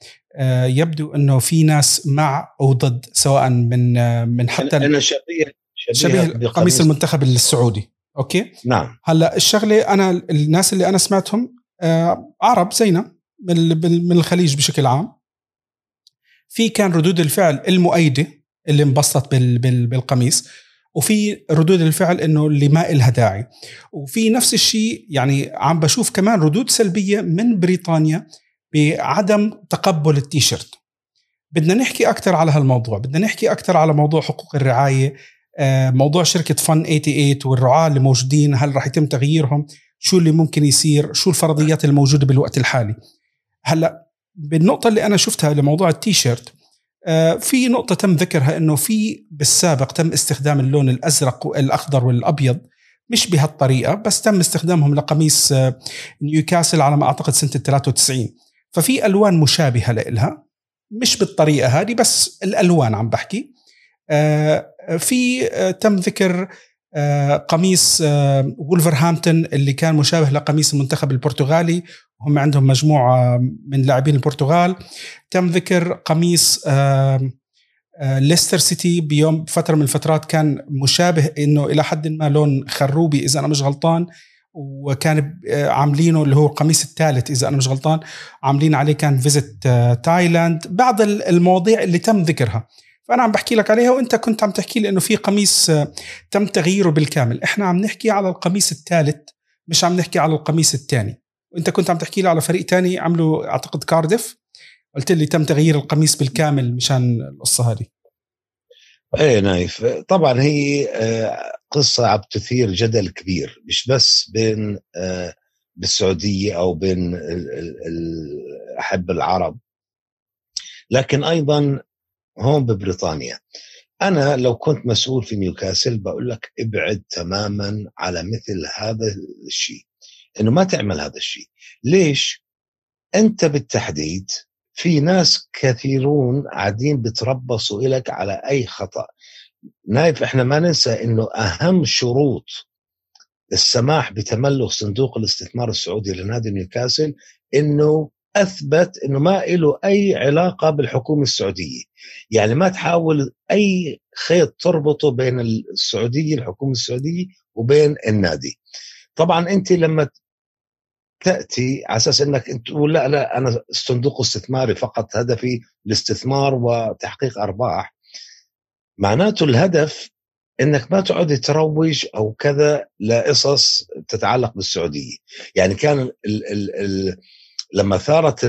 يبدو إنه في ناس مع أو ضد سواء من من حتى أنا شخصيا شبيه قميص المنتخب السعودي. أوكي؟ نعم. هلأ الشغلة أنا الناس اللي أنا سمعتهم آه عرب زينا من الخليج بشكل عام. في كان ردود الفعل المؤيدة اللي انبسطت بالقميص وفي ردود الفعل إنه اللي ما إلها داعي. وفي نفس الشيء يعني عم بشوف كمان ردود سلبية من بريطانيا بعدم تقبل التيشيرت. بدنا نحكي أكثر على هالموضوع بدنا نحكي أكثر على موضوع حقوق الرعاية آه، موضوع شركة فن 88 والرعاة اللي موجودين هل راح يتم تغييرهم؟ شو اللي ممكن يصير؟ شو الفرضيات الموجودة بالوقت الحالي؟ هلأ بالنقطة اللي أنا شفتها لموضوع التيشيرت آه، في نقطة تم ذكرها إنه في بالسابق تم استخدام اللون الأزرق والأخضر والأبيض مش بهالطريقة بس تم استخدامهم لقميص آه، نيوكاسل على ما أعتقد سنة 93 ففي ألوان مشابهة لها مش بالطريقة هذه بس الألوان عم بحكي. آه، في تم ذكر قميص وولفرهامبتون اللي كان مشابه لقميص المنتخب البرتغالي. هم عندهم مجموعة من لاعبين البرتغال. تم ذكر قميص ليستر سيتي بيوم فترة من الفترات كان مشابه إنه إلى حد ما لون خروبي إذا أنا مش غلطان. وكان عاملينه اللي هو القميص الثالث إذا أنا مش غلطان. عاملين عليه كان visit Thailand بعض المواضيع اللي تم ذكرها. فأنا عم بحكي لك عليها وأنت كنت عم تحكي لي إنه في قميص تم تغييره بالكامل. إحنا عم نحكي على القميص الثالث مش عم نحكي على القميص الثاني. وأنت كنت عم تحكي لي على فريق تاني عملوا أعتقد كارديف قلت لي تم تغيير القميص بالكامل مشان القصة هذه. إيه نايف. طبعا هي آه، قصة عم تثير جدل كبير مش بس بين آه، بالسعودية أو بين أحب العرب. لكن أيضا هون ببريطانيا. أنا لو كنت مسؤول في نيوكاسل بقول لك ابعد تماما على مثل هذا الشيء إنه ما تعمل هذا الشيء. ليش؟ أنت بالتحديد في ناس كثيرون قاعدين بتربصوا لك على أي خطأ. نايف إحنا ما ننسى إنه أهم شروط السماح بتملك صندوق الاستثمار السعودي لنادي نيوكاسل إنه أثبت إنه ما له أي علاقة بالحكومة السعودية. يعني ما تحاول أي خيط تربطه بين السعودية الحكومة السعودية وبين النادي. طبعا أنت لما تأتي على أساس إنك انت تقول لا لا أنا صندوق استثماري فقط هدفي الاستثمار وتحقيق أرباح. معناته الهدف إنك ما تقعد تروج أو كذا لقصص تتعلق بالسعودية. يعني كان ال ال ال لما ثارت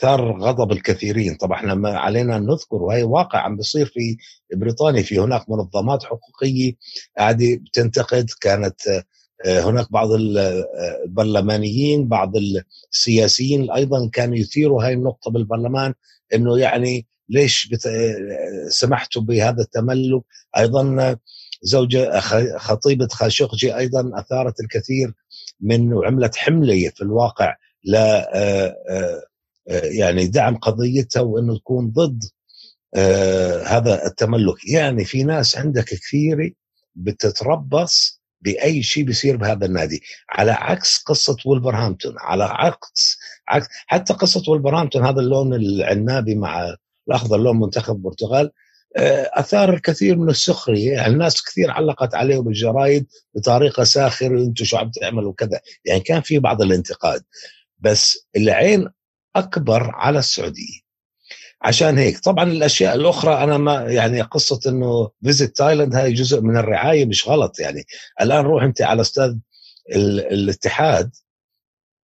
ثار غضب الكثيرين طبعا إحنا علينا نذكر وهي واقع عم بيصير في بريطانيا في هناك منظمات حقوقية قاعدة بتنتقد كانت هناك بعض البرلمانيين بعض السياسيين أيضا كانوا يثيروا هاي النقطة بالبرلمان إنه يعني ليش بت... سمحتوا بهذا التملك؟ أيضا زوجة خطيبة خاشقجي أيضا أثارت الكثير من وعملت حملة في الواقع ل آه، آه، يعني دعم قضيتها وأنه تكون ضد هذا التملك. يعني في ناس عندك كثيرة بتتربص بأي شيء بيصير بهذا النادي. على عكس قصة ولفرهامبتون على عكس عكس حتى قصة ولفرهامبتون هذا اللون العنابي مع الأخضر لون منتخب البرتغال آه، أثار الكثير من السخرية. يعني الناس كثير علقت عليه بالجرايد بطريقة ساخرة أنتم شو عم تعملوا؟ كذا يعني كان في بعض الانتقاد. بس العين أكبر على السعودية. عشان هيك. طبعا الأشياء الأخرى أنا ما يعني قصة إنه visit Thailand هاي جزء من الرعاية مش غلط. يعني الآن روح أنت على استاد الاتحاد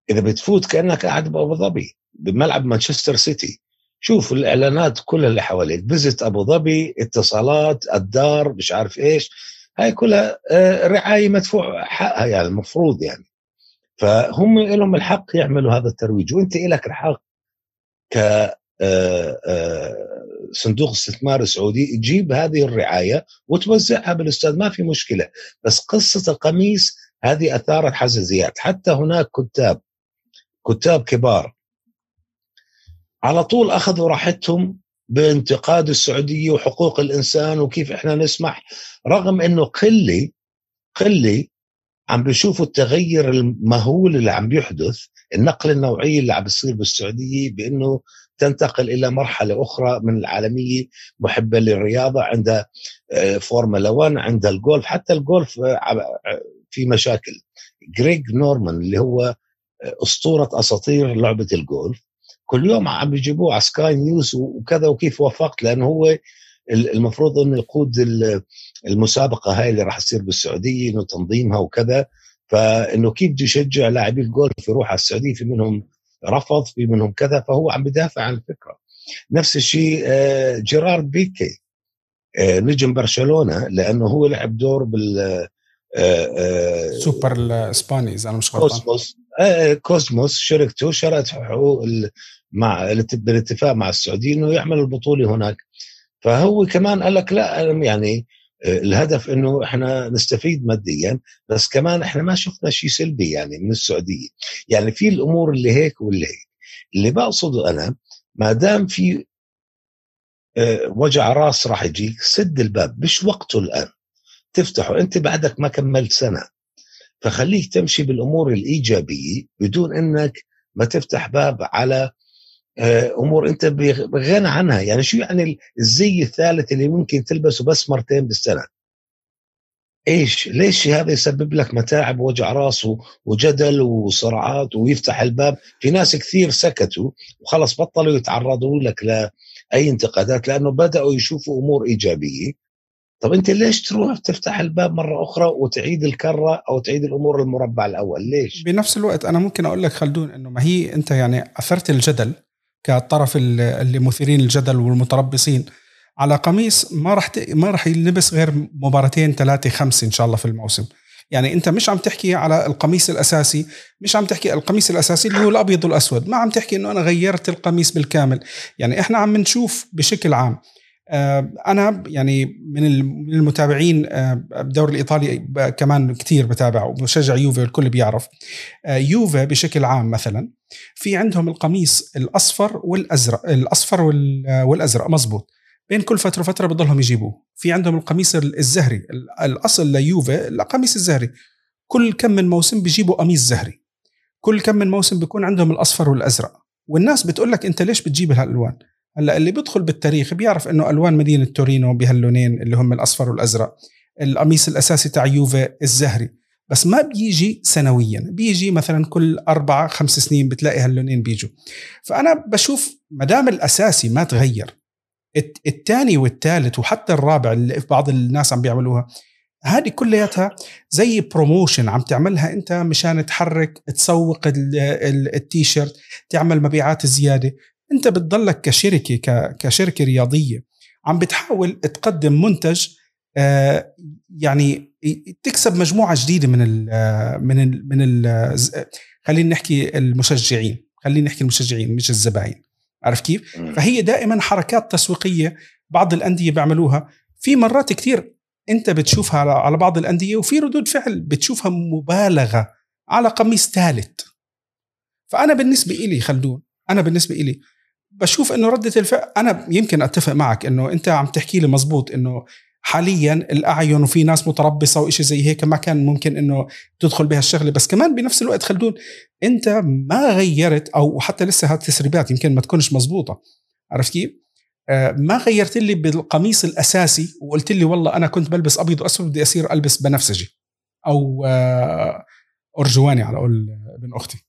إذا بتفوت كأنك قاعد بأبو ظبي بملعب مانشستر سيتي. شوف الإعلانات كلها اللي حواليك visit أبو ظبي اتصالات الدار مش عارف إيش. هاي كلها آه، رعاية مدفوع حقها يعني المفروض يعني. فهم لهم الحق يعملوا هذا الترويج وأنت لك الحق ك صندوق استثمار سعودي تجيب هذه الرعاية وتوزعها بالاستاد ما في مشكلة. بس قصة القميص هذه أثارت حساسيات حتى هناك كتاب كتاب كبار على طول أخذوا راحتهم بانتقاد السعودية وحقوق الإنسان وكيف إحنا نسمح. رغم إنه قله قله عم بيشوفوا التغير المهول اللي عم بيحدث النقله النوعيه اللي عم بتصير بالسعودية بإنه تنتقل إلى مرحلة أخرى من العالمية محبة للرياضة عندها آه، فورمولا 1 عندها الجولف حتى الجولف آه، في مشاكل. جريج نورمان اللي هو أسطورة أساطير لعبة الجولف كل يوم عم بيجيبوه على سكاي نيوز وكذا وكيف وفقت لأنه هو المفروض إنه يقود المسابقة هاي اللي راح تصير بالسعودية إنه تنظيمها وكذا. فإنه كيف بده يشجع لاعبي الجولف يروح على السعودية؟ في منهم رفض في منهم كذا فهو عم بدافع عن الفكرة. نفس الشيء آه، جيرارد بيكي. آه، نجم برشلونة لأنه هو لعب دور بال آه، سوبر الاسباني اذا أنا مش كوسموس. كوسموس شركته شرت حقوق مع بالاتفاق مع السعودية إنه يعمل البطولة هناك. فهو كمان قال لك لا يعني الهدف إنه إحنا نستفيد ماديا بس كمان إحنا ما شفنا شيء سلبي يعني من السعودية. يعني في الأمور اللي هيك واللي هيك. اللي بقصده أنا ما دام في آه، وجع راس راح يجيك سد الباب مش وقته الآن. تفتحه أنت بعدك ما كملت سنة. فخليك تمشي بالأمور الإيجابية بدون إنك ما تفتح باب على أمور أنت بغنى عنها. يعني شو يعني الزي الثالث اللي ممكن تلبسه بس مرتين بالسنة؟ إيش؟ ليش هذا يسبب لك متاعب ووجع راس وجدل وصراعات ويفتح الباب؟ في ناس كثير سكتوا وخلص بطلوا يتعرضوا لك لأي انتقادات لأنه بدأوا يشوفوا أمور إيجابية. طب أنت ليش تروح تفتح الباب مرة أخرى وتعيد الكرة أو تعيد الأمور المربع الأول؟ ليش؟ بنفس الوقت أنا ممكن أقول لك خلدون إنه ما هي أنت يعني أثرت الجدل كطرف اللي مثيرين الجدل والمتربصين. على قميص ما راح ما راح يلبس غير مباراتين ثلاثة خمسة إن شاء الله في الموسم. يعني أنت مش عم تحكي على القميص الأساسي مش عم تحكي القميص الأساسي اللي هو الأبيض والأسود. ما عم تحكي إنه أنا غيرت القميص بالكامل. يعني إحنا عم نشوف بشكل عام أنا يعني من المتابعين آه، الدوري الإيطالي كمان كثير بتابع ومشجع يوفي الكل بيعرف. آه، يوفي بشكل عام مثلا في عندهم القميص الأصفر والأزرق الأصفر والأزرق مزبوط بين كل فترة وفترة بضلهم يجيبوه. في عندهم القميص الزهري الأصل ليوفي القميص الزهري. كل كم من موسم بيجيبوا قميص زهري. كل كم من موسم بيكون عندهم الأصفر والأزرق. والناس بتقول لك أنت ليش بتجيب هالألوان؟ هلا اللي بيدخل بالتاريخ بيعرف إنه ألوان مدينة تورينو بهاللونين اللي هم الأصفر والأزرق القميص الأساسي تاع يوفي الزهري. بس ما بيجي سنويا بيجي مثلا كل أربعة خمس سنين بتلاقي هاللونين بيجوا. فأنا بشوف ما دام الأساسي ما تغير الثاني والثالث وحتى الرابع اللي بعض الناس عم بيعملوها هذه كلياتها زي بروموشن عم تعملها أنت مشان تحرك تسوق التيشيرت تعمل مبيعات زيادة. أنت بتضلك كشركة كشركة رياضية. عم بتحاول تقدم منتج آه، يعني تكسب مجموعة جديدة من ال من ال من ال خلينا نحكي المشجعين. خلينا نحكي المشجعين مش الزباين. عارف كيف؟ فهي دائما حركات تسويقية بعض الأندية بيعملوها. في مرات كثير أنت بتشوفها على بعض الأندية وفي ردود فعل بتشوفها مبالغة على قميص ثالث. فأنا بالنسبة إلي خلدون أنا بالنسبة إلي بشوف إنه ردة الفعل أنا يمكن أتفق معك إنه أنت عم تحكي لي مزبوط إنه حاليا الأعين وفي ناس متربصة وإشي زي هيك ما كان ممكن إنه تدخل بهالشغله بس كمان بنفس الوقت خلدون أنت ما غيرت أو حتى لسه هات التسريبات يمكن ما تكونش مزبوطة. عرفت كيف؟ آه، ما غيرت لي بالقميص الأساسي وقلت لي والله أنا كنت بلبس أبيض وأسود بدي أصير ألبس بنفسجي. أو آه، أرجواني على قول ابن أختي.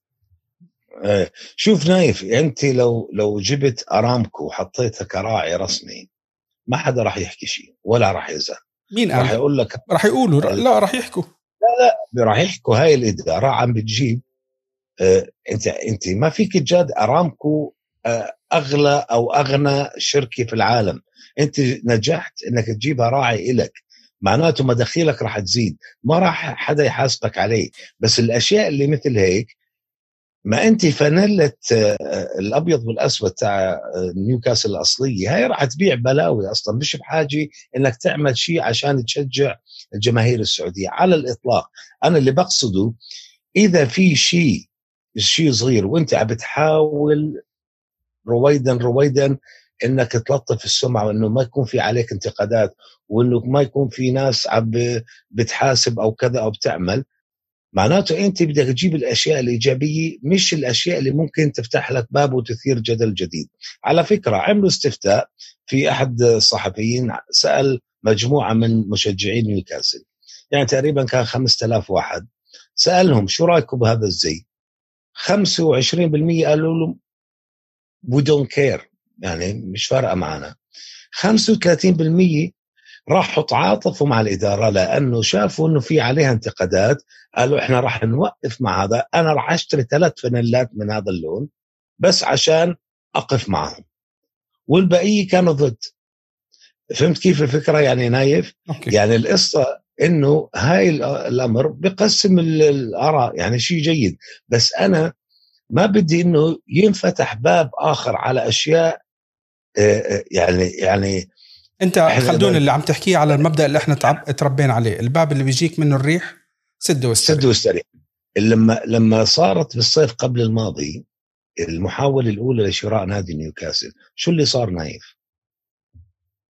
شوف نايف أنت لو لو جبت أرامكو وحطيتها كراعي رسمي ما حدا راح يحكي شيء ولا راح يزعل. مين راح يقول لك راح يقولوا لا راح يحكوا. لا لا راح يحكوا. هاي الإدارة عم بتجيب آه أنت أنت ما فيك تجاد أرامكو آه أغلى أو أغنى شركة في العالم. أنت نجحت إنك تجيبها راعي إلك. معناته مداخيلك راح تزيد. ما راح حدا يحاسبك عليه. بس الأشياء اللي مثل هيك ما أنت فانيلة آه، الأبيض والأسود تاع آه، نيوكاسل الاصليه هاي راح تبيع بلاوي أصلا. مش بحاجة إنك تعمل شيء عشان تشجع الجماهير السعودية. على الإطلاق أنا اللي بقصده إذا في شيء شيء صغير وأنت عم بتحاول رويدا رويدا إنك تلطف السمعة وإنه ما يكون في عليك انتقادات وإنه ما يكون في ناس عم بتحاسب أو كذا أو بتعمل. معناته أنت بدك تجيب الأشياء الإيجابية مش الأشياء اللي ممكن تفتح لك باب وتثير جدل جديد. على فكرة عملوا استفتاء في أحد الصحفيين سأل مجموعة من مشجعين نيوكاسل. يعني تقريبا كان 5000 واحد. سألهم شو رأيكم بهذا الزي؟ 25% قالوا له we don't care يعني مش فارقة معنا. 35% راحوا تعاطفوا مع الإدارة لأنه شافوا إنه في عليها انتقادات. قالوا إحنا راح نوقف مع هذا. أنا راح أشتري ثلاث فانيلات من هذا اللون بس عشان أقف معهم. والبقية كانوا ضد. فهمت كيف الفكرة؟ يعني نايف؟ أوكي. يعني القصة إنه هاي الأمر بقسم الآراء. يعني شيء جيد. بس أنا ما بدي إنه ينفتح باب آخر على أشياء يعني يعني أنت خلدون اللي عم تحكيه على المبدأ اللي إحنا تربينا عليه. الباب اللي بيجيك منه الريح سده واستريح سده واستريح لما لما صارت بالصيف قبل الماضي المحاولة الأولى لشراء نادي نيوكاسل شو اللي صار نايف؟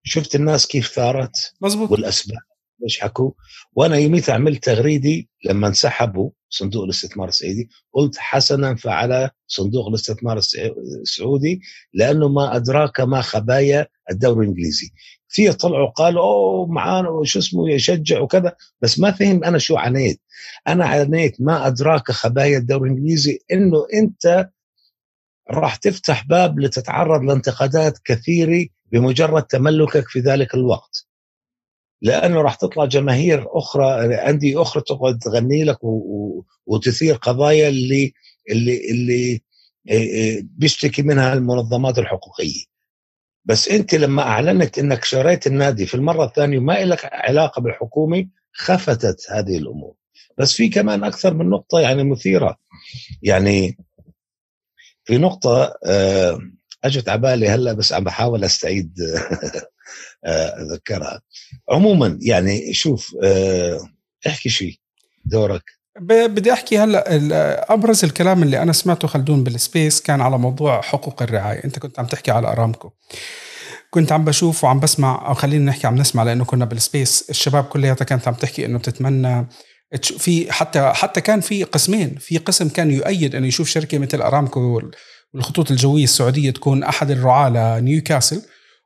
شفت الناس كيف ثارت؟ مزبوط والأسباب ليش حكوا؟ وأنا يوميتها عملت تغريدي لما انسحبوا صندوق الاستثمار السعودي. قلت حسنا فعل صندوق الاستثمار السعودي لأنه ما أدراك ما خبايا الدوري الإنجليزي. في طلعوا قالوا أوه معانا وشو اسمه يشجع وكذا. بس ما فهم أنا شو عنيت أنا عنيت ما أدراك خبايا الدوري الإنجليزي إنه أنت راح تفتح باب لتتعرض لانتقادات كثيرة بمجرد تملكك في ذلك الوقت. لأنه راح تطلع جماهير أخرى أندية أخرى تقعد تغني لك وتثير قضايا اللي اللي اللي بيشتكي منها المنظمات الحقوقية. بس انت لما اعلنت انك شريت النادي في المرة الثانية وما لك علاقة بالحكومة خفتت هذه الأمور. بس في كمان أكثر من نقطة يعني مثيرة. يعني في نقطة أجت على بالي هلأ بس عم بحاول أستعيد *laughs* أذكرها. عموما يعني شوف احكي شيء دورك. بدي أحكي هلأ أبرز الكلام اللي أنا سمعته خلدون بال space كان على موضوع حقوق الرعاية. أنت كنت عم تحكي على أرامكو. كنت عم بشوف وعم بسمع أو خلينا نحكي عم نسمع لأنه كنا بال space الشباب كلياتها كانت عم تحكي إنه بتتمنى في حتى حتى كان في قسمين في قسم كان يؤيد إنه يشوف شركة مثل أرامكو والخطوط الجوية السعودية تكون أحد الرعاة لنيوكاسل.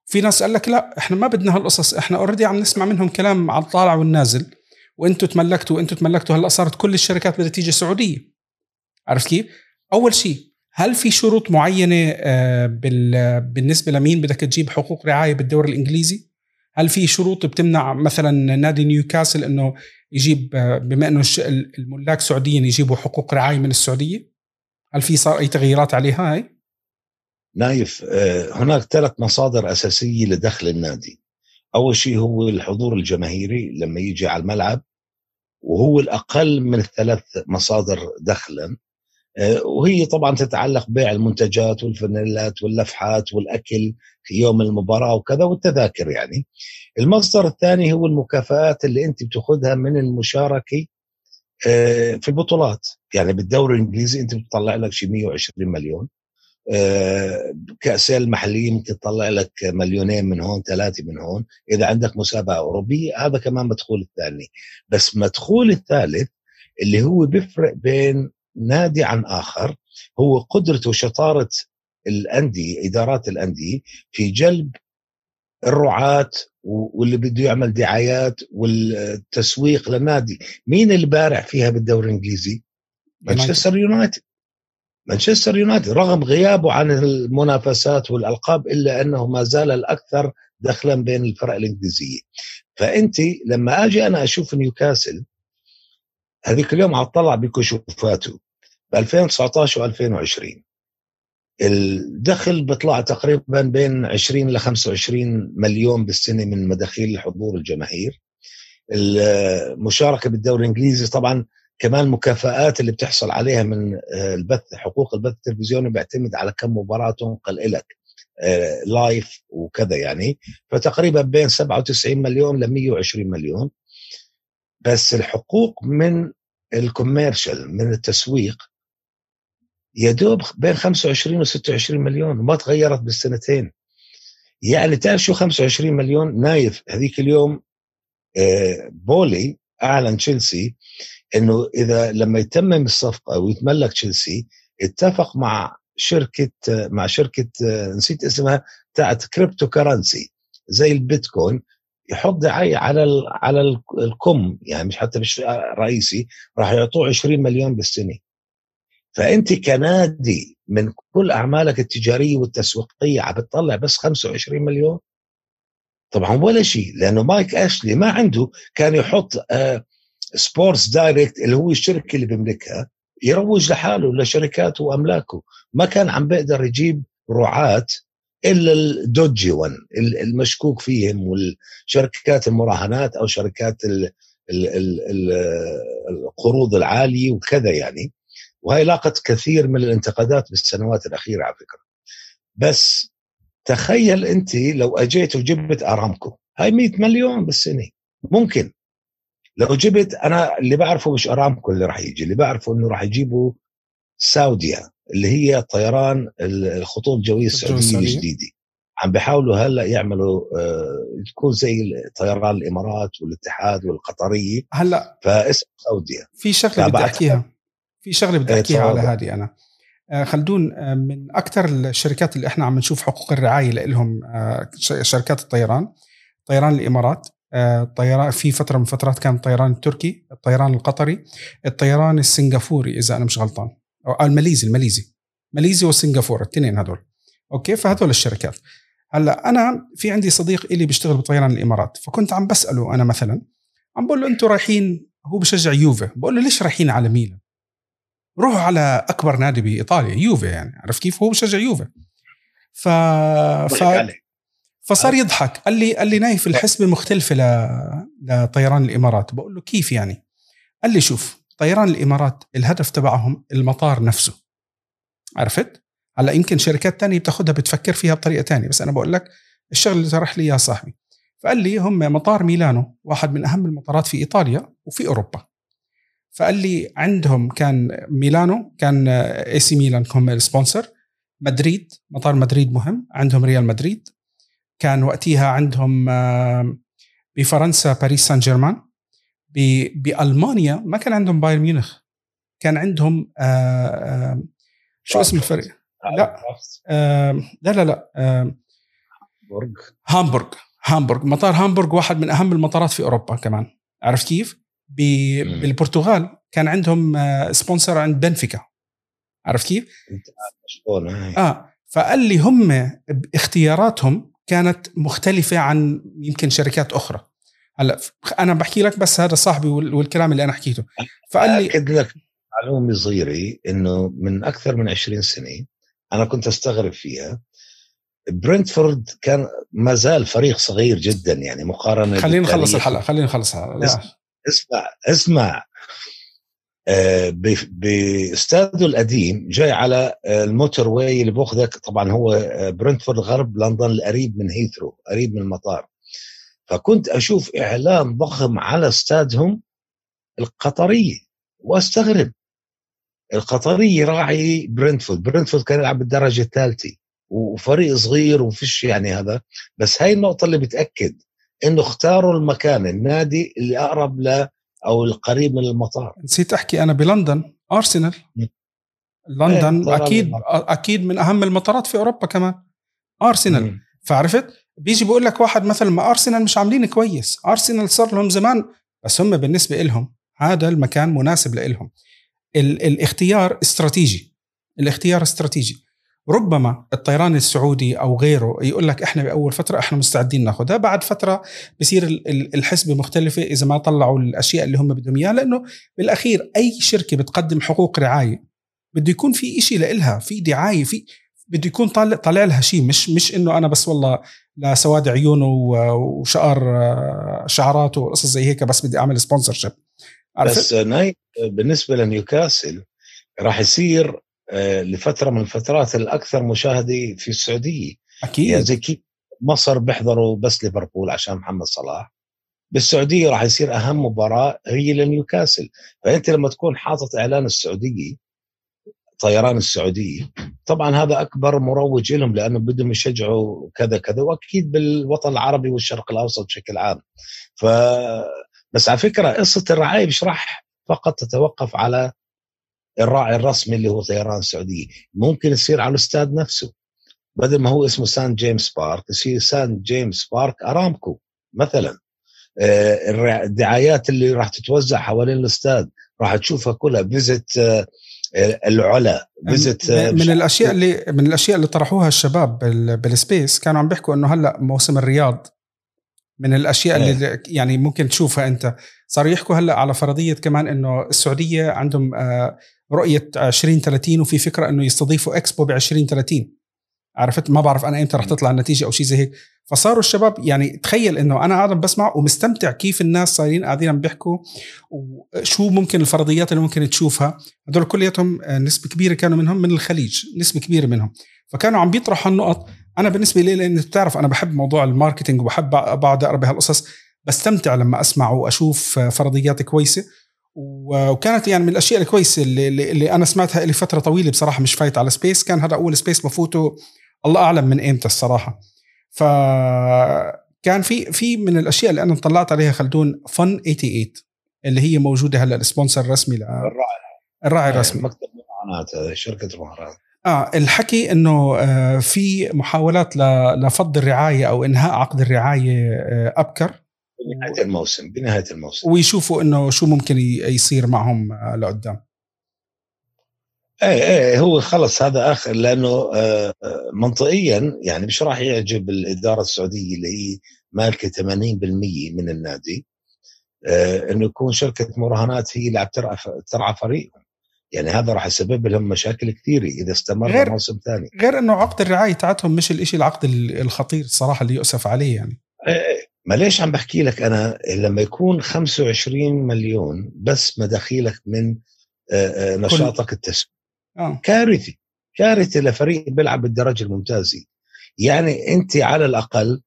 في ناس قال لك لأ إحنا ما بدنا هالقصص إحنا already عم نسمع منهم كلام على الطالع والنازل. وأنتم تملكتوا وأنتم تملكتوا هلأ صارت كل الشركات بدها تيجي سعودية عرفت كيف؟ أول شيء هل في شروط معينة آه، بالنسبة لمين بدك تجيب حقوق رعاية بالدوري الإنجليزي؟ هل في شروط بتمنع مثلا نادي نيوكاسل إنه يجيب آه، بما إنه الملاك سعوديين يجيبوا حقوق رعاية من السعودية؟ هل في صار أي تغييرات عليها هاي؟ نايف آه، هناك ثلاث مصادر أساسية لدخل النادي أول شيء هو الحضور الجماهيري لما يجي على الملعب وهو الأقل من الثلاث مصادر دخلا. آه، وهي طبعا تتعلق بيع المنتجات والفانيلات واللفحات والأكل في يوم المباراة وكذا والتذاكر يعني. المصدر الثاني هو المكافآت اللي أنت بتأخذها من المشاركة آه، في البطولات. يعني بالدوري الإنجليزي أنت بتطلع لك شيء 120 مليون. آه، كاسئله المحليه ممكن تطلع لك مليونين من هون ثلاثة من هون. إذا عندك مسابقة أوروبية هذا كمان مدخول الثاني. بس مدخول الثالث اللي هو بيفرق بين نادي عن آخر هو قدرته وشطارة الأندية إدارات الأندية في جلب الرعاة واللي بده يعمل دعايات والتسويق للنادي. مين اللي بارع فيها بالدوري الإنجليزي؟ مانشستر يونايتد. مانشستر يونايتد رغم غيابه عن المنافسات والألقاب إلا أنه ما زال الأكثر دخلا بين الفرق الإنجليزية. فأنت لما آجي أنا أشوف نيوكاسل هذيك اليوم اطلع بكشوفاته ب 2019 و2020 الدخل بيطلع تقريبا بين 20 ل 25 مليون بالسنة من مداخيل الحضور الجماهير. المشاركة بالدوري الإنجليزي طبعا كمان المكافآت اللي بتحصل عليها من آه، البث حقوق البث التلفزيوني بيعتمد على كم مباراة تنقل لك live آه، وكذا يعني. فتقريبا بين 97 مليون ل 120 مليون. بس الحقوق من ال commercial من التسويق يا دوب بين 25 و 26 مليون. وما تغيرت بالسنتين. يعني تعرف شو 25 مليون؟ نايف هذيك اليوم آه، بويلي أعلن تشيلسي إنه إذا لما يتمم الصفقة ويتملك تشيلسي اتفق مع شركة مع شركة نسيت اسمها بتاعت cryptocurrency زي البيتكوين يحط دعاية على ال على الكم يعني مش حتى مش رئيسي راح يعطوه 20 مليون بالسنة. فأنت كنادي من كل أعمالك التجارية والتسويقية عم بتطلع بس 25 مليون؟ طبعا ولا شيء لأنه مايك أشلي ما عنده كان يحط آه Sports Direct اللي هو الشركة اللي بيملكها يروج لحاله لشركاته وأملاكه. ما كان عم بيقدر يجيب رعاة إلا ال dodgy ones المشكوك فيهم والشركات المراهنات أو شركات ال ال ال القروض العالية وكذا يعني. وهي لاقت كثير من الانتقادات بالسنوات الأخيرة على فكرة. بس تخيل انت لو اجيت وجبت ارامكو. هاي 100 مليون بالسنة. ممكن. لو جبت أنا اللي بعرفه مش أرامكو اللي راح يجي اللي بعرفه إنه راح يجيبوا ساوديا اللي هي طيران الخطوط الجوية السعودية الجديدة. عم بيحاولوا هلأ يعملوا آه تكون زي طيران الإمارات والاتحاد والقطرية. هلأ فاسم سعوديا في شغلة بدي أحكيها. في شغلة بدي أحكيها على هذه أنا. خلدون آه من أكثر الشركات اللي إحنا عم نشوف حقوق الرعاية لهم آه شركات الطيران طيران الإمارات الطيران في فترة من فترات كان الطيران التركي الطيران القطري الطيران السنغافوري إذا أنا مش غلطان أو الماليزي الماليزي ماليزيا وسنغافورة الاثنين هذول. أوكي؟ فهذول الشركات. هلأ أنا في عندي صديق إلي بيشتغل بطيران الإمارات فكنت عم بسأله أنا مثلا عم بقول له أنتم رايحين؟ هو بشجع يوفي بقول له ليش رايحين على ميلان؟ روحوا على أكبر نادي بإيطاليا يوفي يعني عرفت كيف؟ هو بشجع يوفي. ف, ف... فصار يضحك. قال لي قال لي نايف الحسبة مختلفة ل... لطيران الإمارات. بقول له كيف يعني؟ قال لي شوف طيران الإمارات الهدف تبعهم المطار نفسه. عرفت؟ هلأ يمكن شركات تانية بتاخذها بتفكر فيها بطريقة تانية بس أنا بقول لك الشغل اللي طرح لي إياه صاحبي. فقال لي هم مطار ميلانو واحد من أهم المطارات في إيطاليا وفي أوروبا. فقال لي عندهم كان ميلانو كان AC Milan هم ال sponsor مدريد مطار مدريد مهم. عندهم ريال مدريد. كان وقتها عندهم بفرنسا باريس سان جيرمان بألمانيا ما كان عندهم بايرن ميونخ. كان عندهم شو اسم الفريق؟ لا لا لا لا هامبورغ. هامبورغ. هامبورغ. مطار هامبورغ واحد من أهم المطارات في أوروبا كمان. عرفت كيف؟ بالبرتغال. كان عندهم sponsor عند بنفيكا. عرفت كيف؟ آه. فقال لي هم اختياراتهم كانت مختلفة عن يمكن شركات أخرى. هلا أنا بحكي لك بس هذا صاحبي والكلام اللي أنا حكيته فقال لي أكد لك معلومة صغيرة إنه من أكثر من 20 سنة أنا كنت أستغرب فيها. برنتفورد كان ما زال فريق صغير جدا يعني مقارنة خلينا نخلص الحلقة خلينا نخلص اسمع اسمع. باستاده القديم جاي على ال motorway اللي بأخذك. طبعا هو برنتفورد غرب لندن القريب من هيثرو قريب من المطار. فكنت أشوف إعلان ضخم على استادهم القطرية وأستغرب. القطرية راعي برنتفورد. برنتفورد كان يلعب بالدرجة الثالثة وفريق صغير وفيش يعني هذا. بس هاي النقطة اللي بتأكد إنه اختاروا المكان النادي اللي أقرب ل أو القريب من المطار. نسيت أحكي أنا بلندن أرسنال. لندن إيه أكيد أكيد من أهم المطارات في أوروبا كمان. أرسنال. فعرفت؟ بيجي بيقول لك واحد مثلا ما أرسنال مش عاملين كويس. أرسنال صار لهم زمان بس هم بالنسبة لهم هذا المكان مناسب لهم الاختيار استراتيجي. الاختيار استراتيجي. ربما الطيران السعودي أو غيره يقول لك إحنا بأول فترة إحنا مستعدين ناخذها بعد فترة بصير الحسبة مختلفة إذا ما طلعوا الأشياء اللي هم بدهم إياها لأنه بالأخير أي شركة بتقدم حقوق رعاية بده يكون في شيء لإلها في دعاية في بده يكون طالع طالع لها شيء مش مش إنه أنا بس والله لسواد عيونه وشعر شعراته وقصص زي هيك بس بدي أعمل sponsorship بس نايف بالنسبة لنيوكاسل راح يصير لفترة من الفترات الأكثر مشاهدة في السعودية. أكيد. يعني زي كيف مصر بيحضروا بس ليفربول عشان محمد صلاح. بالسعودية راح يصير أهم مباراة هي لنيوكاسل. فأنت لما تكون حاطط إعلان السعودية طيران السعودية طبعا هذا أكبر مروج لهم لأنه بدهم يشجعوا كذا كذا وأكيد بالوطن العربي والشرق الأوسط بشكل عام. ف بس على فكرة قصة الرعاية مش راح فقط تتوقف على الراعي الرسمي اللي هو طيران السعوديه ممكن يصير على الاستاد نفسه. بدل ما هو اسمه سان جيمس بارك يصير سان جيمس بارك أرامكو مثلا. آه، الدعايات اللي راح تتوزع حوالين الاستاد راح تشوفها كلها. visit آه، العلا visit آه، من الأشياء اللي من الأشياء اللي طرحوها الشباب بال space كانوا عم بيحكوا إنه هلأ موسم الرياض. من الأشياء اللي إيه. يعني ممكن تشوفها أنت. صاروا يحكوا هلأ على فرضية كمان إنه السعودية عندهم رؤية 2030 وفي فكرة إنه يستضيفوا إكسبو ب 2030 عرفت؟ ما بعرف أنا إمتى رح تطلع النتيجة أو شيء زي هيك. فصاروا الشباب يعني تخيل إنه أنا قاعد بسمع ومستمتع كيف الناس صايرين قاعدين عم بيحكوا وشو ممكن الفرضيات اللي ممكن تشوفها. هدول كلياتهم آه، نسبة كبيرة كانوا منهم من الخليج نسبة كبيرة منهم. فكانوا عم بيطرحوا النقط. أنا بالنسبة لي لأن بتعرف أنا بحب موضوع ال marketing وبحب بقعد اقرا بهالقصص بستمتع لما أسمع وأشوف فرضيات كويسة. وكانت يعني من الأشياء الكويسة اللي, اللي أنا سمعتها لي فترة طويلة بصراحة مش فايت على space كان هذا أول space بفوته الله أعلم من إمتى الصراحة. ف كان في في من الأشياء اللي أنا طلعت عليها خلدون فن 88 اللي هي موجودة هلأ السبونسر الرسمي الراعي الراعي الرسمي. مكتب مهارات شركة مهارات آه الحكي إنه آه في محاولات لفض الرعاية أو إنهاء عقد الرعاية آه أبكر. بنهاية الموسم بنهاية الموسم. ويشوفوا إنه شو ممكن يصير معهم آه، لقدام. إيه إيه هو خلص هذا آخر لأنه آه، آه، منطقيا يعني مش راح يعجب الإدارة السعودية اللي هي مالكة 80% من النادي إنه يكون شركة مراهنات هي اللي عم ترعى ترعى فريقهم. يعني هذا راح يسبب لهم مشاكل كثيرة إذا استمر غير موسم ثاني. غير إنه عقد الرعاية تاعتهم مش الإشي العقد الخطير الصراحه اللي يؤسف عليه يعني. إيه، إيه. ما ليش عم بحكي لك أنا لما يكون 25 مليون بس مداخيلك من نشاطك التسويقي؟ آه. كارثي كارثي لفريق بيلعب بالدرجة الممتازة. يعني أنت على الأقل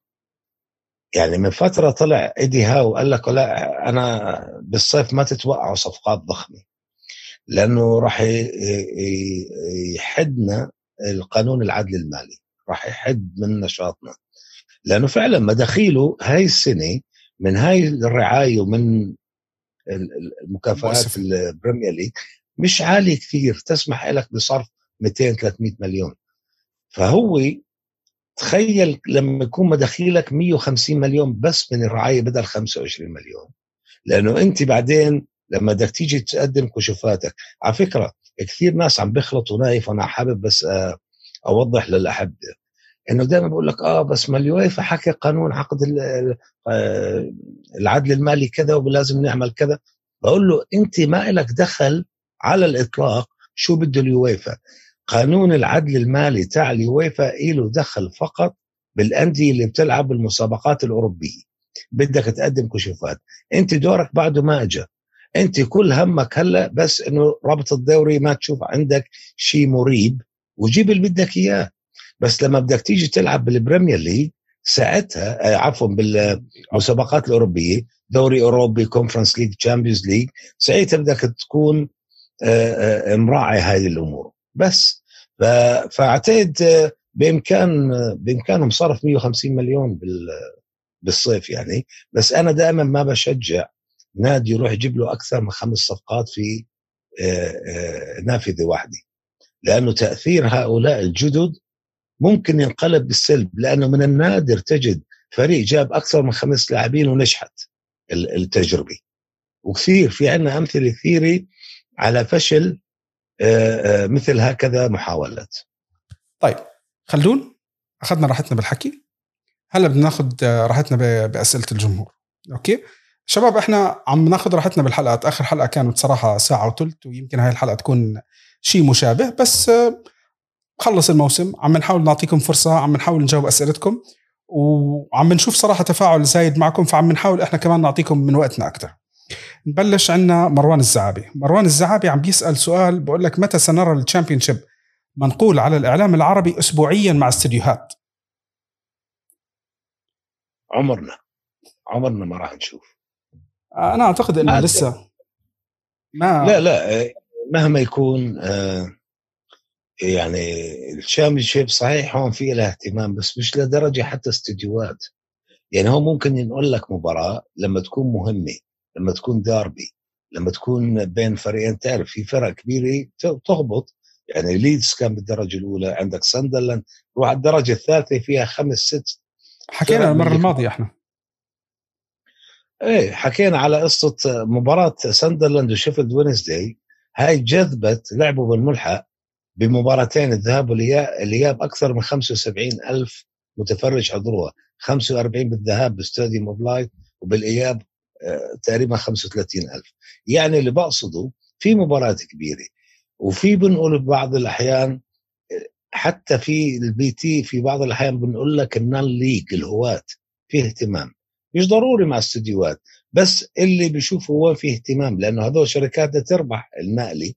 يعني من فترة طلع إيدي هاو وقال لك لا أنا بالصيف ما تتوقعوا صفقات ضخمة. لأنه راح يحدنا القانون العدل المالي. راح يحد من نشاطنا. لأنه فعلا مداخيله هاي السنة من هاي الرعاية ومن المكافآت ال Premier League مش عالي كثير تسمح لك بصرف 200 300 مليون. فهو تخيل لما يكون مداخيلك 150 مليون بس من الرعاية بدل 25 مليون. لأنه أنت بعدين لما بدك تيجي تقدم كشوفاتك على فكرة كثير ناس عم بيخلطوا نايف وأنا حابب بس آه، أوضح للأحبة. إنه دائما بقول لك آه بس ما اليويفا حكى قانون عقد آه، العدل المالي كذا ولازم نعمل كذا. بقول له أنت ما لك دخل على الإطلاق شو بده اليويفا قانون العدل المالي تاع اليويفا له دخل فقط بالأندية اللي بتلعب بالمسابقات الأوروبية. بدك تقدم كشوفات. أنت دورك بعده ما اجى أنت كل همك هلأ بس إنه رابط الدوري ما تشوف عندك شيء مريب وجيب اللي بدك إياه. بس لما بدك تيجي تلعب بال Premier League ساعتها آه، عفوا بالمسابقات الأوروبية دوري أوروبي Conference League Champions League ساعتها بدك تكون آه، آه، مراعي هذه الأمور. بس فأعتقد بإمكان بإمكانهم صرف 150 مليون بالصيف يعني. بس أنا دائما ما بشجع نادي يروح يجيب له أكثر من خمس صفقات في نافذة واحدة. لأنه تأثير هؤلاء الجدد ممكن ينقلب بالسلب لأنه من النادر تجد فريق جاب أكثر من خمس لاعبين ونجحت التجربة. وكثير في عندنا أمثلة كثيرة على فشل آه، آه، مثل هكذا محاولات. طيب خلدون أخذنا راحتنا بالحكي. هلا بدنا ناخذ آه، راحتنا بأسئلة الجمهور. أوكي؟ شباب إحنا عم ناخذ راحتنا بالحلقات. آخر حلقة كانت صراحة ساعة وثلث ويمكن هاي الحلقة تكون شيء مشابه بس خلص الموسم. عم نحاول نعطيكم فرصة عم نحاول نجاوب أسئلتكم وعم نشوف صراحة تفاعل زايد معكم فعم نحاول إحنا كمان نعطيكم من وقتنا أكثر نبلش عندنا مروان الزعابي مروان الزعابي عم بيسأل سؤال بقول لك متى سنرى الشامبيون شيب منقول على الإعلام العربي أسبوعيا مع استديوهات. عمرنا. عمرنا ما راح نشوف. أنا أعتقد أنه لسه ما لا لا مهما يكون آه، يعني ال Championship صحيح هون في له اهتمام بس مش لدرجة حتى استديوهات. يعني هو ممكن ينقل لك مباراة لما تكون مهمة لما تكون داربي لما تكون بين فريقين. تعرف في فرق كبيرة تهبط يعني ليدز كان بالدرجة الأولى عندك ساندرلاند. روح على الدرجة الثالثة فيها خمس ست حكينا المرة الماضية إحنا. إيه حكينا على قصة مباراة ساندرلاند وشيفيلد وينزداي. هاي جذبت لعبوا بالملحق. بمباراتين الذهاب والإياب أكثر من 75 ألف متفرج حضروها. 45 بالذهاب ب Stadium of Light وبالإياب آه، تقريبا 35 ألف. يعني اللي بقصده في مباراة كبيرة وفي بنقول ببعض الأحيان حتى في ال BT في بعض الأحيان بنقول لك ال National League الهواة في اهتمام. مش ضروري مع استديوهات. بس اللي بيشوفوا وين في اهتمام لأنه هذول شركات تربح النقلي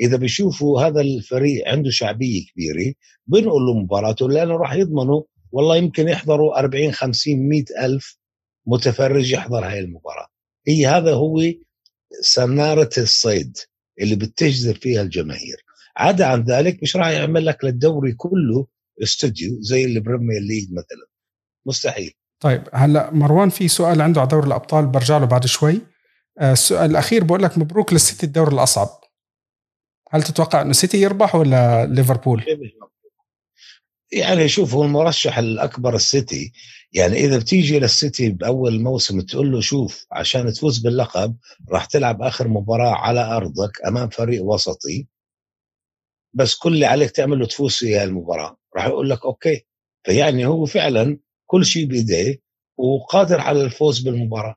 إذا بيشوفوا هذا الفريق عنده شعبية كبيرة بنقول له مباراته لأنه راح يضمنوا والله يمكن يحضروا 40 50 100 ألف متفرج يحضر هاي المباراة. هي هذا هو سنارة الصيد اللي بتجذب فيها الجماهير. عدا عن ذلك مش راح يعمل لك للدوري كله استوديو زي ال Premier League مثلا. مستحيل. طيب هلا مروان في سؤال عنده على دوري الأبطال برجع له بعد شوي. آه، السؤال الأخير بقول لك مبروك للسيتي الدور الأصعب. هل تتوقع إنه سيتي يربح ولا ليفربول؟ يعني شوف هو المرشح الأكبر السيتي. يعني إذا بتيجي للسيتي بأول موسم تقول له شوف عشان تفوز باللقب راح تلعب آخر مباراة على أرضك أمام فريق وسطي. بس كل اللي عليك تعمله تفوز في المباراة. راح يقول لك okay. فيعني هو فعلا كل شيء بايديه وقادر على الفوز بالمباراة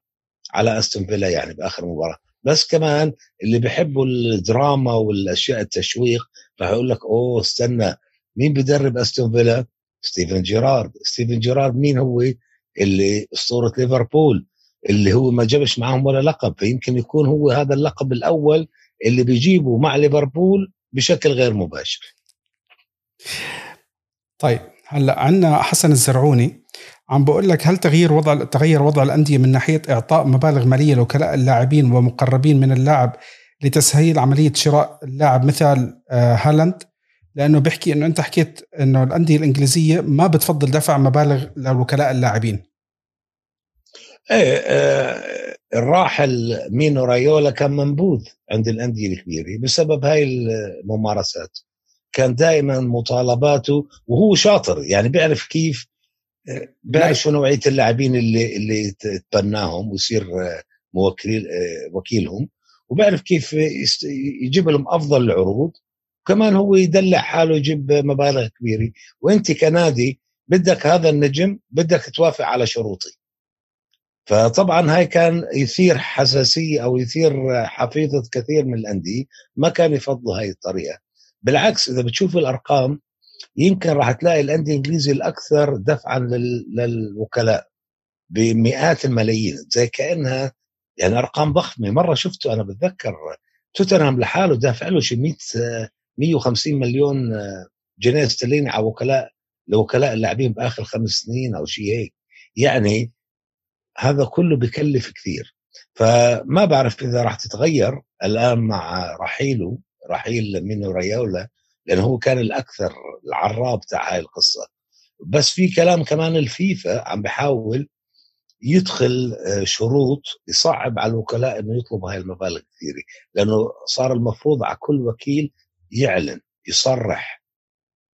على أستون فيلا يعني بآخر مباراة بس كمان اللي بيحبوا الدراما والأشياء التشويق راح يقول لك أوه استنى مين بدرب أستون فيلا؟ ستيفن جيرارد، ستيفن جيرارد مين هو؟ اللي أسطورة ليفربول اللي هو ما جابش معهم ولا لقب فيمكن يكون هو هذا اللقب الأول اللي بيجيبه مع ليفربول بشكل غير مباشر. طيب هلأ عندنا حسن الزرعوني عم بقول لك هل تغيير وضع تغير وضع الأندية من ناحية إعطاء مبالغ مالية لوكلاء اللاعبين ومقربين من اللاعب لتسهيل عملية شراء اللاعب مثال آه، هالاند؟ لأنه بيحكي إنه أنت حكيت إنه الأندية الإنجليزية ما بتفضل دفع مبالغ لوكلاء اللاعبين. إيه آه الراحل مينو رايولا كان منبوذ عند الأندية الكبيرة بسبب هاي الممارسات. كان دائما مطالباته وهو شاطر يعني بيعرف كيف آه، بيعرف شو نوعية اللاعبين اللي اللي تبناهم ويصير آه، موكل آه، وكيلهم وبيعرف كيف يجيب لهم أفضل العروض وكمان هو يدلع حاله يجيب مبالغ كبيرة. وأنت كنادي بدك هذا النجم بدك توافق على شروطي. فطبعا هاي كان يثير حساسية أو يثير حفيظة كثير من الأندية ما كان يفضلوا هاي الطريقة. بالعكس إذا بتشوف الأرقام يمكن راح تلاقي الأندية الانجليزي الأكثر دفعا للوكلاء بمئات الملايين. زي كأنها يعني أرقام ضخمة. مرة شفته أنا بتذكر توتنهام لحاله دافع له شي 100 150 مليون جنيه استرليني على وكلاء لوكلاء اللاعبين بآخر خمس سنين أو شيء هيك. يعني هذا كله بكلف كثير. فما بعرف إذا راح تتغير الآن مع رحيله. رحيل مينو ريولا لأنه هو كان الأكثر العراب تاع هاي القصة. بس في كلام كمان الفيفا عم بحاول يدخل آه، شروط يصعب على الوكلاء إنه يطلبوا هاي المبالغ كثيرة لأنه صار المفروض على كل وكيل يعلن يصرح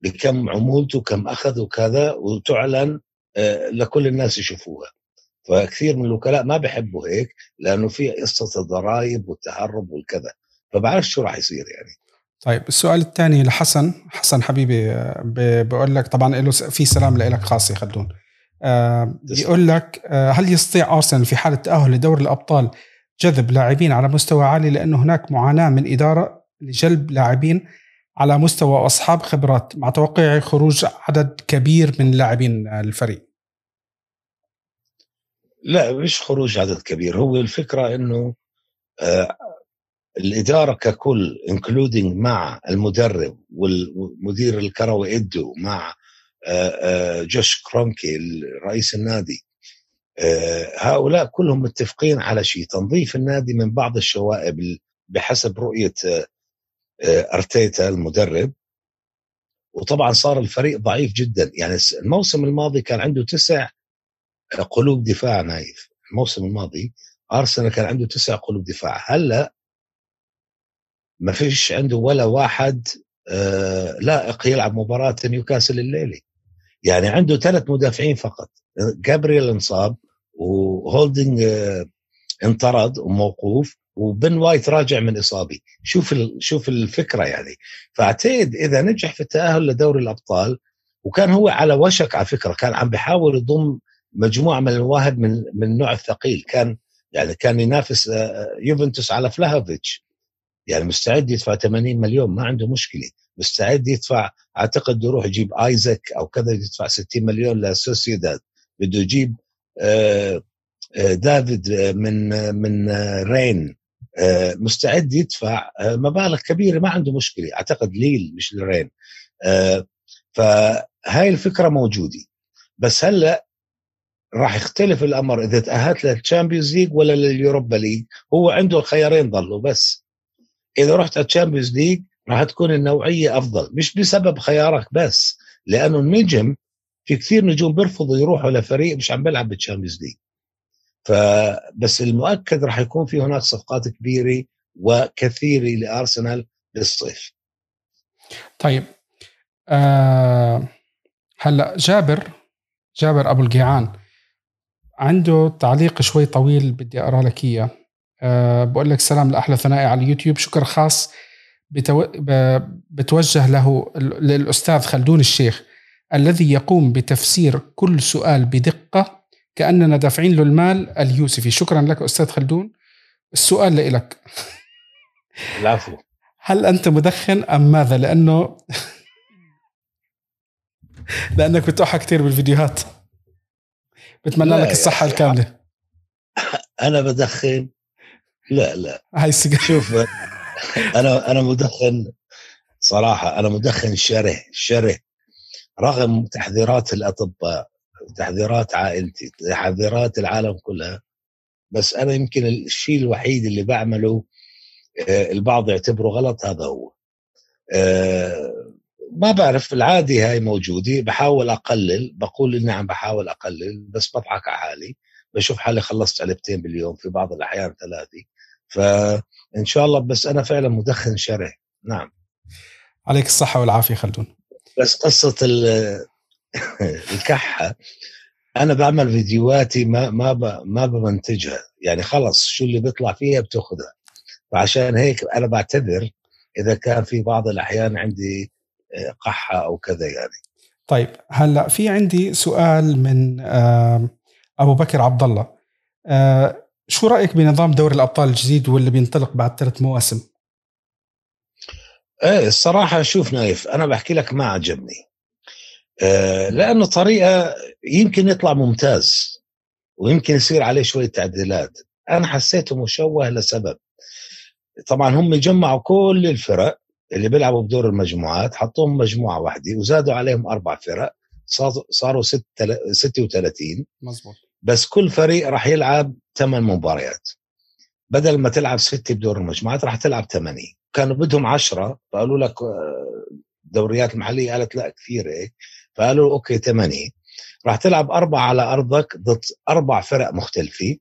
بكم عمولته كم أخذ وكذا وتعلن آه، لكل الناس يشوفوها. فكثير من الوكلاء ما بحبوا هيك لأنه في قصة الضرائب والتهرب والكذا. فبعرف شو راح يصير يعني. طيب السؤال الثاني لحسن. حسن حبيبي بقول لك طبعا له في سلام لك خاص يا خلدون آه بيقول لك آه هل يستطيع أرسنال في حالة تأهل لدوري الأبطال جذب لاعبين على مستوى عالي لأنه هناك معاناة من إدارة لجلب لاعبين على مستوى واصحاب خبرات مع توقيع خروج عدد كبير من لاعبين الفريق؟ لا مش خروج عدد كبير. هو الفكرة إنه آه الإدارة ككل including مع المدرب والمدير الكروي إدو مع آه، آه، جوش كرونكي رئيس النادي. آه، هؤلاء كلهم متفقين على شيء تنظيف النادي من بعض الشوائب بحسب رؤية أرتيتا المدرب. وطبعا صار الفريق ضعيف جدا. يعني الموسم الماضي كان عنده تسع قلوب دفاع نايف. الموسم الماضي أرسنال كان عنده تسع قلوب دفاع. هلأ ما فيش عنده ولا واحد آه لائق يلعب مباراة نيوكاسل الليلة يعني عنده ثلاث مدافعين فقط جابرييل انصاب وهولدنج آه انطرد وموقوف وبن وايت راجع من اصابه شوف شوف الفكرة يعني. فأعتقد إذا نجح في التأهل لدوري الأبطال وكان هو على وشك على فكرة كان عم بيحاول يضم مجموعة من المواهب من من النوع الثقيل. كان يعني كان ينافس يوفنتوس على فلاهوفيتش. يعني مستعد يدفع 80 مليون ما عنده مشكلة. مستعد يدفع أعتقد يروح يجيب آيزك أو كذا يدفع 60 مليون لسوسيداد. بده يجيب دافيد من من رين. مستعد يدفع مبالغ كبيرة ما عنده مشكلة. أعتقد ليل مش لرين. فهاي الفكرة موجودة. بس هلأ راح يختلف الأمر إذا تأهلت لل Champions League ولا لل Europa League. هو عنده الخيارين ضلوا بس. إذا رحت على ال Champions League راح تكون النوعية أفضل. مش بسبب خيارك بس لأنه النجم في كثير نجوم بيرفضوا يروحوا لفريق مش عم بيلعب بال Champions League فبس المؤكد راح يكون في هناك صفقات كبيرة وكثيرة لأرسنال بالصيف. طيب آه هلأ جابر جابر أبو القيعان عنده تعليق شوي طويل بدي أقرأ لك إياه. أه بقول لك سلام لأحلى ثنائي على اليوتيوب. شكر خاص بتو... ب... بتوجه له للأستاذ خلدون الشيخ الذي يقوم بتفسير كل سؤال بدقة كأننا دافعين له المال اليوسفي. شكرا لك أستاذ خلدون. السؤال لك *laughs* العفو. هل أنت مدخن أم ماذا؟ لأنه *laughs* لأنك بتوحى كثير بالفيديوهات. بتمنى لك الصحة الكاملة. أنا بدخن لا لا. هاي السيجارة شوف أنا أنا مدخن صراحة أنا مدخن شره شره. رغم تحذيرات الأطباء تحذيرات عائلتي تحذيرات العالم كلها بس أنا يمكن الشيء الوحيد اللي بعمله البعض يعتبره غلط هذا هو. ما بعرف العادي هاي موجودة بحاول أقلل بقول إني عم بحاول أقلل بس بضحك على حالي بشوف حالي خلصت علبتين باليوم في بعض الأحيان ثلاثة. فإن شاء الله بس أنا فعلا مدخن شره نعم. عليك الصحة والعافية خلدون. بس قصة *laughs* الكحة أنا بعمل فيديوهاتي ما ما ما بمنتجها. يعني خلص شو اللي بيطلع فيها بتاخذها فعشان هيك أنا بعتذر إذا كان في بعض الأحيان عندي قحة أو كذا يعني. طيب هلأ في عندي سؤال من أبو بكر عبد الله. شو رأيك بنظام دوري الأبطال الجديد واللي بينطلق بعد ثلاث مواسم؟ إيه الصراحة شوف نايف أنا بحكي لك ما عجبني. آه لأنه طريقة يمكن يطلع ممتاز ويمكن يصير عليه شوية تعديلات. أنا حسيته مشوه لسبب. طبعا هم جمعوا كل الفرق اللي بيلعبوا بدور المجموعات حطوهم مجموعة واحدة وزادوا عليهم أربع فرق صاروا 36 مزبوط. بس كل فريق راح يلعب ثمان مباريات. بدل ما تلعب ستة بدور المجموعات راح تلعب ثمانية. كانوا بدهم عشرة فقالوا لك دوريات المحلية قالت لا كثير هيك. فقالوا أوكي ثمانية. راح تلعب أربعة على أرضك ضد أربع فرق مختلفة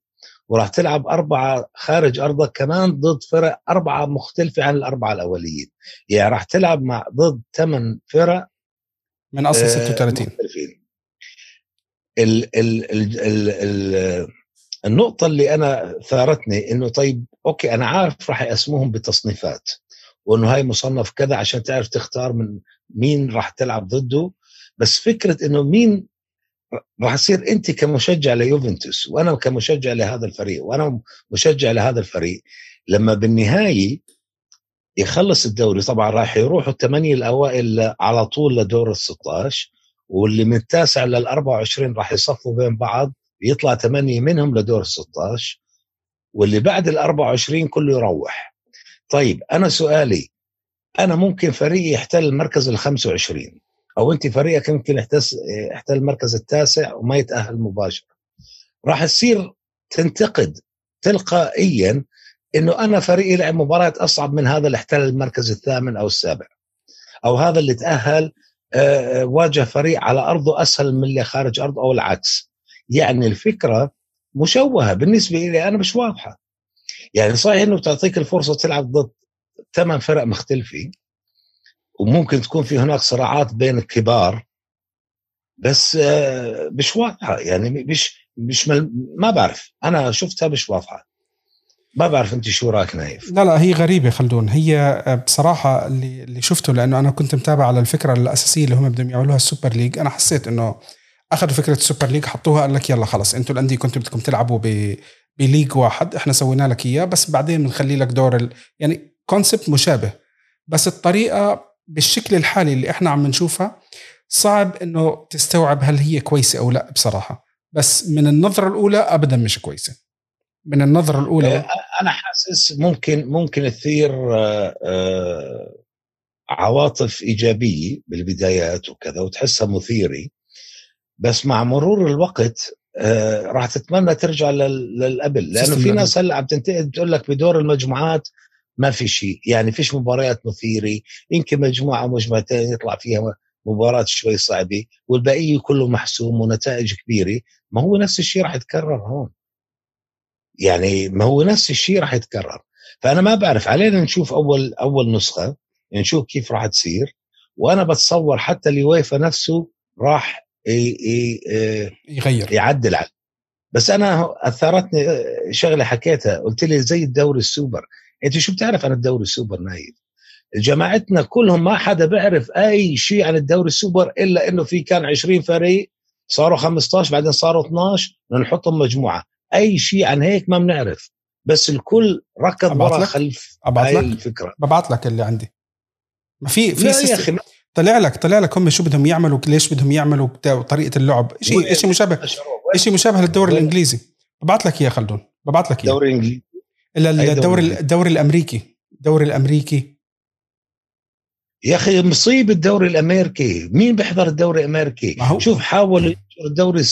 وراح تلعب أربعة خارج أرضك كمان ضد فرق أربعة مختلفة عن الأربعة الأوليين. يعني راح تلعب مع ضد ثمان فرق من أصل 36 ال ال ال ال ال النقطة اللي أنا ثارتني إنه طيب أوكي أنا عارف راح يقسموهم بتصنيفات وإنه هاي مصنف كذا عشان تعرف تختار من مين راح تلعب ضده بس فكرة إنه مين راح تصير أنت كمشجع ليوفنتوس وأنا كمشجع لهذا الفريق وأنا مشجع لهذا الفريق لما بالنهاية يخلص الدوري طبعا راح يروحوا الثمانية الأوائل على طول لدور ال 16 واللي من التاسع لل 24 راح يصفوا بين بعض يطلع ثمانية منهم لدور ال 16 واللي بعد ال 24 كله يروح. طيب أنا سؤالي أنا ممكن فريقي يحتل المركز ال 25 أو أنت فريقك يحتس يحتل المركز التاسع وما يتأهل مباشرة. راح تصير تنتقد تلقائيا إنه أنا فريقي لعب مباراة أصعب من هذا اللي احتل المركز الثامن أو السابع. أو هذا اللي تأهل واجه فريق على أرضه أسهل من اللي خارج أرضه أو العكس. يعني الفكرة مشوهة بالنسبة لي أنا مش واضحة. يعني صحيح إنه تعطيك الفرصة تلعب ضد ثمان فرق مختلفة وممكن تكون في هناك صراعات بين الكبار بس آه، مش واضحة. يعني مش مش ما بعرف. أنا شفتها مش واضحة. ما بعرف انت شو رأيك نايف؟ لا لا هي غريبة خلدون. هي آه، بصراحة اللي اللي شفته لأنه أنا كنت متابع على الفكرة الأساسية اللي هم بدهم يعملوها ال Super League أنا حسيت إنه أخذوا فكرة ال Super League حطوها قال لك يلا خلص أنتوا الأندية كنتوا بدكم تلعبوا ب ب league واحد إحنا سوينا لك إياه بس بعدين بنخلي لك دور ال... يعني concept مشابه بس الطريقة بالشكل الحالي اللي إحنا عم نشوفها صعب إنه تستوعب هل هي كويسة أو لا بصراحة بس من النظرة الأولى ابدا مش كويسة. من النظرة الأولى أنا حاسس ممكن ممكن تثير آه، آه، عواطف إيجابية بالبدايات وكذا وتحسها مثيرة بس مع مرور الوقت راح تتمنى ترجع للقبل لأنه في ناس هلأ عم تنتقد بتقول لك بدور المجموعات ما في شيء يعني فيش مباريات مثيرة يمكن مجموعة مجموعتين يطلع فيها مباراة شوي صعبة والبقية كله محسوم ونتائج كبيرة ما هو نفس الشيء راح يتكرر هون. يعني ما هو نفس الشيء راح يتكرر. فأنا ما بعرف علينا نشوف أول أول نسخة نشوف كيف راح تصير وأنا بتصور حتى اليويفا نفسه راح يغير. يعدل. عليه بس أنا أثارتني شغلة حكيتها. قلت لي زي الدوري السوبر. أنت شو بتعرف عن الدوري السوبر نايف جماعتنا كلهم ما حدا بيعرف أي شيء عن الدوري السوبر إلا إنه في كان 20 فريق صاروا 15 بعدين صاروا 12 نحطهم مجموعة. أي شيء عن هيك ما بنعرف. بس الكل ركض ورا خلف هاي الفكرة. ببعث لك اللي عندي. ما في في يا أخي طلع لك طلع لك هم شو بدهم يعملوا ليش بدهم يعملوا طريقة اللعب؟ شيء شيء مشابه؟ شيء مشابه للدوري الإنجليزي؟ ببعث لك إياه خلدون ببعث لك إياه. الدوري الانجليزي الدوري الدوري الأمريكي. الدوري الأمريكي. يا أخي مصيب الدوري الأمريكي. مين بيحضر الدوري الأمريكي؟ هو... شوف حاول الدوري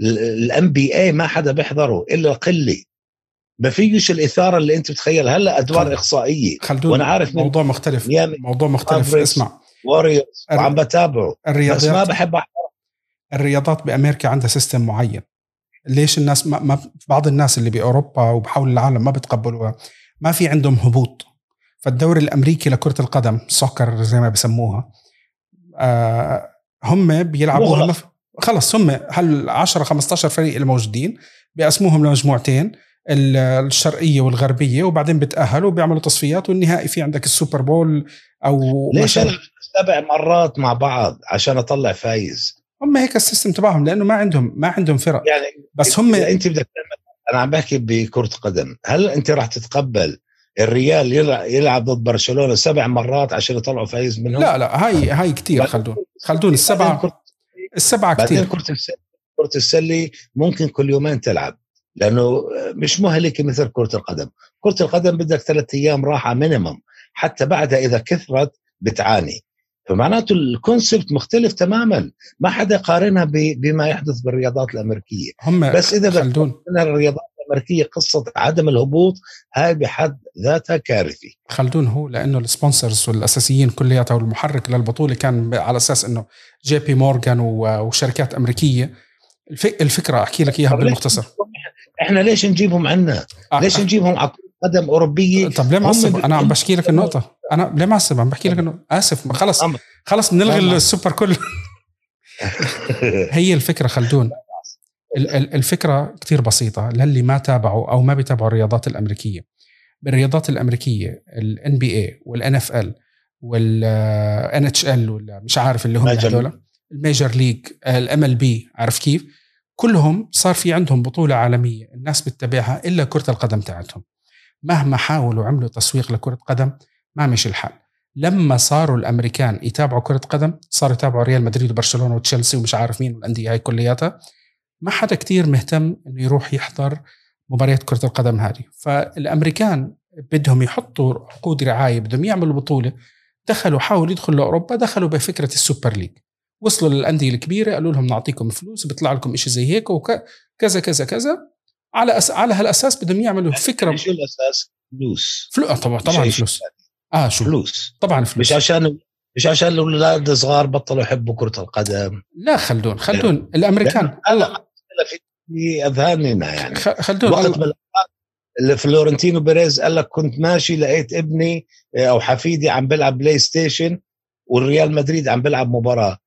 الام بي اي ما حدا بيحضره إلا قله ما فيش الإثارة اللي أنت بتخيل هلأ أدوار خل... اخصائيه خلدون وأنا عارف موضوع مختلف موضوع مختلف. اسمع. واريورز الر... وعم بتابعه. الرياضيات بس ما بحب أحضر. الرياضات بأمريكا عندها system معين. ليش الناس ما, ما بعض الناس اللي بأوروبا وبحول العالم ما بتقبلوها. ما في عندهم هبوط. فالدوري الأمريكي لكرة القدم soccer زي ما بسموها آه هم بيلعبوها خلص هم هال 10 15 فريق الموجودين بيقسموهم لمجموعتين. الشرقية والغربية وبعدين بتأهلوا وبيعملوا تصفيات والنهائي في عندك ال Super Bowl أو ليش أنا سبع مرات مع بعض عشان أطلع فايز؟ هم هيك ال system تبعهم لأنه ما عندهم ما عندهم فرق. يعني بس هم أنت بدك أنا عم بحكي بكرة قدم. هل أنت راح تتقبل الريال يلعب ضد برشلونة سبع مرات عشان يطلعوا فايز منهم؟ لا لا هاي هاي كثير خلدون. خلدون السبعه السبعة كثير كرة السلة ممكن كل يومين تلعب. لأنه مش مهلكه مثل كرة القدم. كرة القدم بدك ثلاث أيام راحة minimum حتى بعدها إذا كثرت بتعاني. فمعناته ال concept مختلف تماما. ما حدا قارنها بما يحدث بالرياضات الأمريكية. هم بس إذا خلدون. الرياضات الأمريكية قصة عدم الهبوط هاي بحد ذاتها كارثه خلدون هو لأنه ال sponsors والأساسيين كلياتها والمحرك للبطولة كان على أساس إنه جي بي مورغان وشركات أمريكية الفكرة أحكي لك إياها بالمختصر. إحنا ليش نجيبهم عنا؟ آه. ليش نجيبهم على قدم أوروبية؟ طب ليه معصب؟ أنا عم بحكي لك النقطة. أنا ليه معصب؟ عم بحكي لك انه آسف خلص. خلص بنلغي السوبر كله. *laughs* هي الفكرة خلدون. الفكرة كثير بسيطة للي ما تابعوا أو ما بيتابعوا الرياضات الأمريكية. بالرياضات الأمريكية ال NBA وال NFL وال NHL ولا مش عارف اللي هم هذول ال Major League ال MLB عارف كيف؟ كلهم صار في عندهم بطولة عالمية الناس بتتابعها إلا كرة القدم تاعتهم. مهما حاولوا عملوا تسويق لكرة قدم ما مشي الحال. لما صاروا الأمريكان يتابعوا كرة قدم صاروا يتابعوا ريال مدريد وبرشلونة وتشيلسي ومش عارف مين والأندية هاي كلياتها ما حدا كتير مهتم إنه يروح يحضر مباريات كرة القدم هذه. فالأمريكان بدهم يحطوا عقود رعاية بدهم يعملوا بطولة. دخلوا حاولوا يدخلوا لأوروبا دخلوا بفكرة ال Super League. وصلوا للأندية الكبيرة قالوا لهم نعطيكم فلوس بيطلع لكم شيء زي هيك وكذا كذا كذا على أس... على هالأساس بدهم يعملوا فكرة شو الأساس؟ فلوس. فلوس آه، طبعا طبعا فلوس. آه شو؟ فلوس. طبعا فلوس. مش عشان مش عشان الأولاد الصغار بطلوا يحبوا كرة القدم. لا خلدون خلدون. الأمريكان. الله في اذهاننا يعني. خلدون وقت من اللي فلورنتينو بيريز قال لك كنت ماشي لقيت ابني آه، أو حفيدي عم بيلعب PlayStation والريال مدريد عم بيلعب مباراة.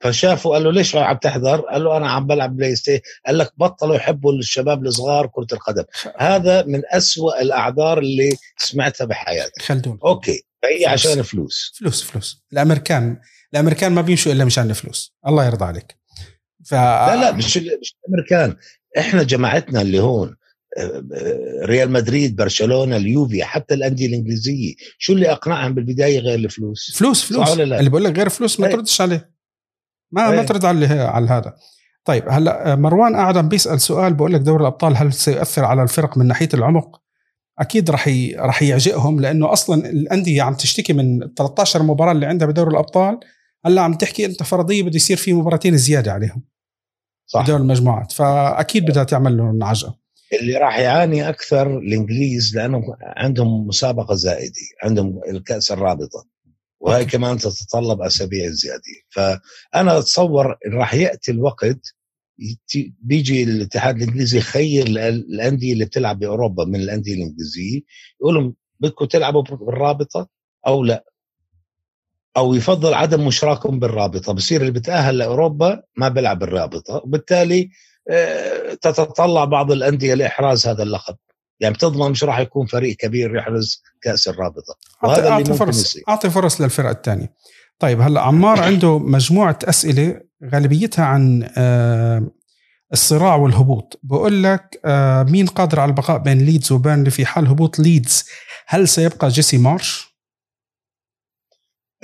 فشافه قال له ليش عم تحضر؟ قال له أنا عم بلعب PlayStation. قال لك بطلوا يحبوا الشباب الصغار كرة القدم. هذا من أسوأ الأعذار اللي سمعتها بحياتي. خلدون okay فهي فلوس. عشان فلوس. فلوس فلوس. الأمريكان الأمريكان ما بيمشوا إلا مشان الفلوس. الله يرضى عليك. ف... لا لا مش مش الأمريكان. إحنا جماعتنا اللي هون ريال مدريد برشلونة اليوفي حتى الأندية الإنجليزية شو اللي أقنعهم بالبداية غير الفلوس؟ فلوس فلوس. اللي بقول لك غير فلوس ما تردش عليه. ما ما ترد على على هذا. طيب هلا مروان قاعد عم بيسأل سؤال بقول لك دوري الأبطال هل سيؤثر على الفرق من ناحية العمق؟ أكيد رح ي... رح يعجئهم لأنه أصلا الأندية عم تشتكي من 13 مباراة اللي عندها بدوري الأبطال. هلا عم تحكي أنت فرضية بده يصير في مباراتين زيادة عليهم صح. بدور المجموعات. فأكيد بدها تعمل لهم عجقة. اللي راح يعاني أكثر الإنجليز لأنه عندهم مسابقة زائدة عندهم الكأس الرابطة. وهي كمان تتطلب أسابيع زيادة. فأنا أتصور راح يأتي الوقت بيجي الاتحاد الإنجليزي يخير الأندية اللي بتلعب بأوروبا من الأندية الإنجليزية يقول لهم بدكم تلعبوا بالرابطة أو لا؟ أو يفضل عدم مشاركتهم بالرابطة. بصير اللي بتأهل لأوروبا ما بيلعب بالرابطة. وبالتالي آه، تتطلع بعض الأندية لإحراز هذا اللقب. يعني بتضمن مش راح يكون فريق كبير يحرز كأس الرابطة. وهذا أعطي اللي فرص يصير. أعطي فرص للفرق الثانية. طيب هلأ عمار *coughs* عنده مجموعة أسئلة غالبيتها عن آه، الصراع والهبوط. بقول لك آه، مين قادر على البقاء بين ليدز وبيرنلي في حال هبوط ليدز؟ هل سيبقى جيسي مارش؟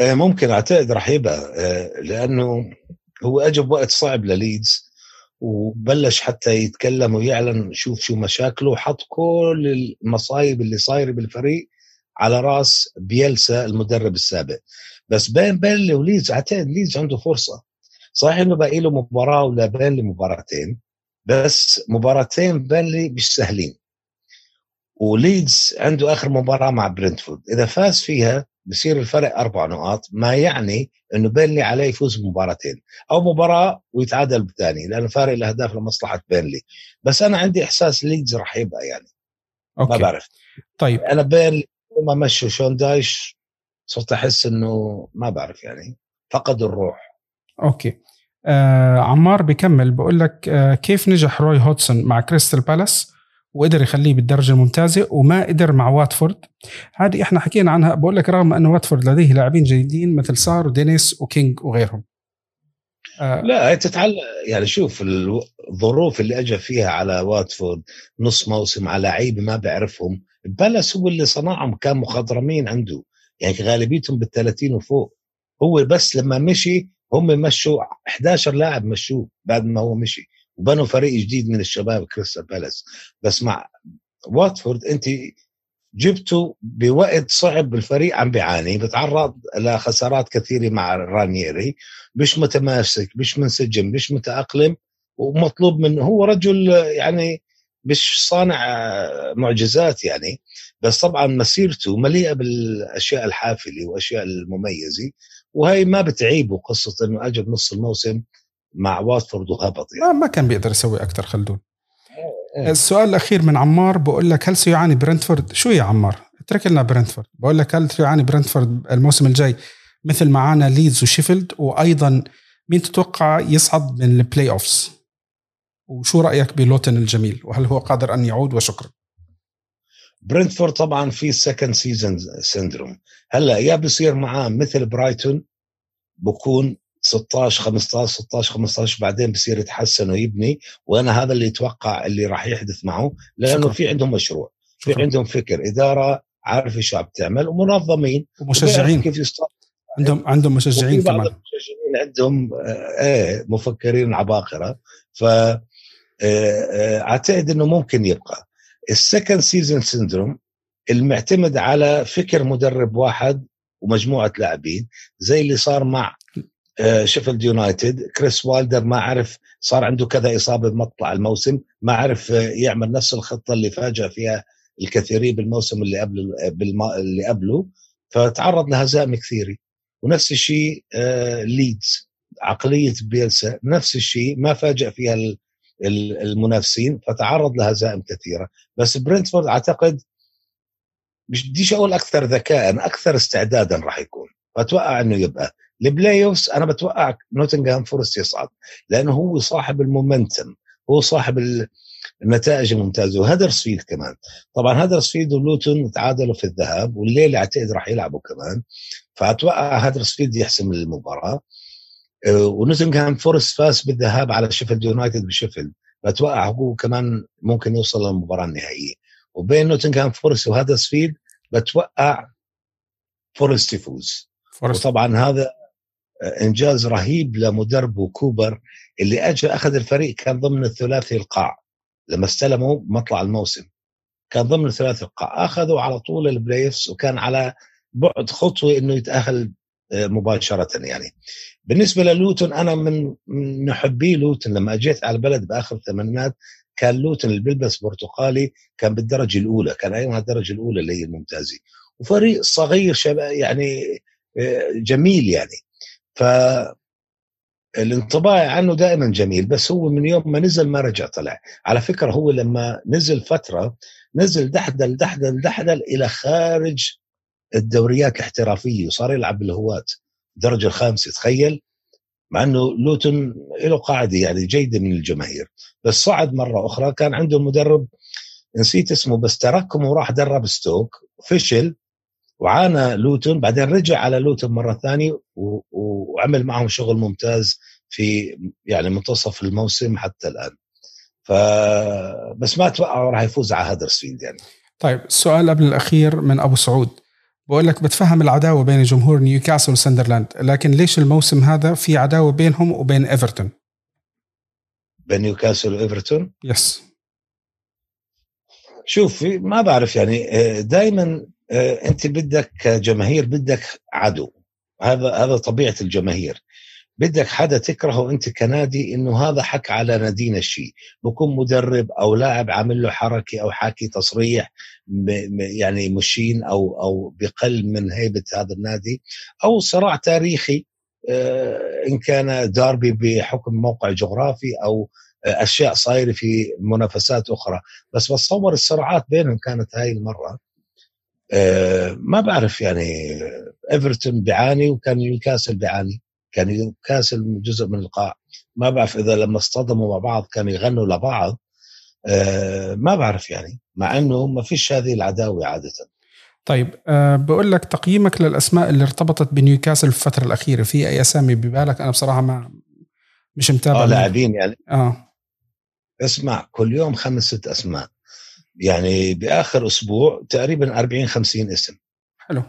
آه، ممكن أعتقد راح يبقى لأنه هو اجى بوقت صعب لليدز. وبلش حتى يتكلم ويعلن شوف شو مشاكله وحط كل المصايب اللي صايره بالفريق على راس بيلسا المدرب السابق. بس بين بيرنلي وليدز اعتقد ليدز عنده فرصة. صحيح إنه باقي له مباراة ولبيرنلي مباراتين بس مباراتين بيرنلي مش سهلين. وليدز عنده آخر مباراة مع برنتفورد. إذا فاز فيها بصير الفرق أربع نقاط ما يعني إنه بيرنلي عليه يفوز بمباراتين أو مباراة ويتعادل بالثاني لأنه فارق الأهداف لمصلحة بيرنلي. بس أنا عندي إحساس ليدز راح يبقى يعني. Okay. ما بعرف. طيب. أنا بيرنلي لما مشوا شون دايش صرت أحس إنه ما بعرف يعني فقد الروح. Okay. آه عمار بيكمل بقول لك آه كيف نجح روي هودجسون مع كريستال بالاس؟ وقدر يخليه بالدرجة الممتازة وما قدر مع واتفورد. هذه إحنا حكينا عنها بقول لك رغم إنه واتفورد لديه لاعبين جيدين مثل سار ودينيس وكينج وغيرهم. آه لا تتعلق يعني شوف الظروف اللي اجى فيها على واتفورد نص موسم على لعيبه ما بيعرفهم بالاس هو اللي صنعهم كان مخضرمين عنده. يعني غالبيتهم بال 30 وفوق. هو بس لما مشي هم مشوا 11 لاعب مشوه بعد ما هو مشي. وبنوا فريق جديد من الشباب كريستال بالاس. بس مع واتفورد انت جبته بوقت صعب الفريق عم بيعاني بتعرض لخسارات كثيرة مع رانييري مش متماسك مش منسجم مش متأقلم ومطلوب منه هو رجل يعني مش صانع معجزات يعني. بس طبعا مسيرته مليئة بالأشياء الحافلة وأشياء المميزة وهي ما بتعيبه قصة إنه اجى بنص الموسم مع واتفورد وهبط يعني. ما, ما كان بيقدر يسوي أكثر خلدون. إيه. السؤال الأخير من عمار بقول لك هل سيعاني برنتفورد شو يا عمار؟ اترك لنا برنتفورد بقول لك هل سيعاني برنتفورد الموسم الجاي مثل ما عانى ليدز وشيفيلد؟ وأيضا مين تتوقع يصعد من ال playoffs وشو رأيك بلوتن الجميل؟ وهل هو قادر أن يعود؟ وشكرا. برنتفورد طبعا في second season syndrome هلأ يا بصير معاه مثل برايتون بكون 16 15 16 15 بعدين بصير يتحسن ويبني وأنا هذا اللي أتوقع اللي راح يحدث معه لأنه شكرا. في عندهم مشروع شكرا. في عندهم فكر إدارة عارفة شو عم تعمل ومنظمين ومشجعين. كيف يستطيع عندهم عندهم مشجعين كمان. المشجعين عندهم إيه مفكرين عباقرة. ف آه، آه، أعتقد إنه ممكن يبقى. ال second season syndrome المعتمد على فكر مدرب واحد ومجموعة لاعبين زي اللي صار مع شيفيلد يونايتد كريس والدر ما عرف صار عنده كذا إصابة بمطلع الموسم ما عرف آه، يعمل نفس الخطة اللي فاجأ فيها الكثيرين بالموسم اللي قبل اللي قبله. فتعرض لهزائم كثيرة. ونفس الشيء ليدز آه، عقلية بيلسا نفس الشيء ما فاجأ فيها المنافسين فتعرض لهزائم كثيرة. بس برنتفورد أعتقد مش بديش أقول أكثر ذكاء أكثر استعدادا راح يكون. فاتوقع إنه يبقى. ال playoffs أنا بتوقع نوتنغهام فورست يصعد لأنه هو صاحب ال momentum هو صاحب النتائج الممتازة وهدرسفيلد كمان. طبعا هدرسفيلد ولوتون تعادلوا في الذهاب والليلة أعتقد راح يلعبوا كمان. فأتوقع هدرسفيلد يحسم المباراة. آه، ونوتنغهام فورست فاز بالذهاب على شيفيلد يونايتد بشيفيلد. فاتوقع هو كمان ممكن يوصل للمباراة النهائية. وبين نوتنغهام فورست وهدرسفيلد بتوقع فورست يفوز. فورست. وطبعا هذا إنجاز رهيب لمدربه كوبر اللي اجى أخذ الفريق كان ضمن الثلاثي القاع. لما استلموا مطلع الموسم. كان ضمن الثلاثي القاع. اخذوا على طول ال playoffs وكان على بعد خطوة إنه يتأهل آه، مباشرة يعني. بالنسبة للوتون أنا من محبي لوتون لما أجيت على البلد بآخر الثمانينات كان لوتون اللي بيلبس برتقالي كان بالدرجة الأولى. كان أيامها الدرجة الأولى اللي هي الممتازة. وفريق صغير شباب يعني آه، جميل يعني. ف الانطباع عنه دائما جميل بس هو من يوم ما نزل ما رجع طلع. على فكرة هو لما نزل فترة نزل دحدل دحدل دحدل إلى خارج الدوريات الاحترافية وصار يلعب بالهواة الدرجه الخامسة تخيل؟ مع إنه لوتون له قاعدة يعني جيدة من الجماهير. بس صعد مرة أخرى كان عنده مدرب نسيت اسمه بس تركهم وراح درب ستوك فشل. وعانى لوتون بعدين رجع على لوتون مرة ثانية وعمل معهم شغل ممتاز في يعني منتصف الموسم حتى الآن. ف بس ما أتوقع راح يفوز على هدرسفيلد يعني. طيب السؤال قبل الأخير من أبو سعود. بقول لك بتفهم العداوة بين جمهور نيوكاسل وسندرلاند لكن ليش الموسم هذا في عداوة بينهم وبين إيفرتون؟ بين نيوكاسل وإيفرتون؟ Yes شوف ما بعرف يعني دائما آه، أنت بدك كجماهير بدك عدو. هذا هذا طبيعة الجماهير. بدك حدا تكرهه أنت كنادي إنه هذا حك على نادينا الشيء بكون مدرب أو لاعب عامل له حركة أو حاكي تصريح يعني مشين أو أو بقل من هيبة هذا النادي. أو صراع تاريخي آه، إن كان داربي بحكم موقع جغرافي أو أشياء صايرة في منافسات أخرى. بس بتصور الصراعات بينهم كانت هاي المرة. آه، ما بعرف يعني إيفرتون بيعاني وكان نيوكاسل بيعاني كان نيوكاسل جزء من القاع. ما بعرف إذا لما اصطدموا مع بعض كانوا يغنوا لبعض. آه، ما بعرف يعني مع إنه ما فيش هذه العداوة عادة. طيب أه بقول لك تقييمك للأسماء اللي ارتبطت بنيوكاسل في الفترة الأخيرة في أي أسامي ببالك؟ أنا بصراحة ما مش متابع آه لاعبين يعني. آه. اسمع كل يوم خمس ست أسماء. يعني بآخر أسبوع تقريبا 40 50 اسم. حلو.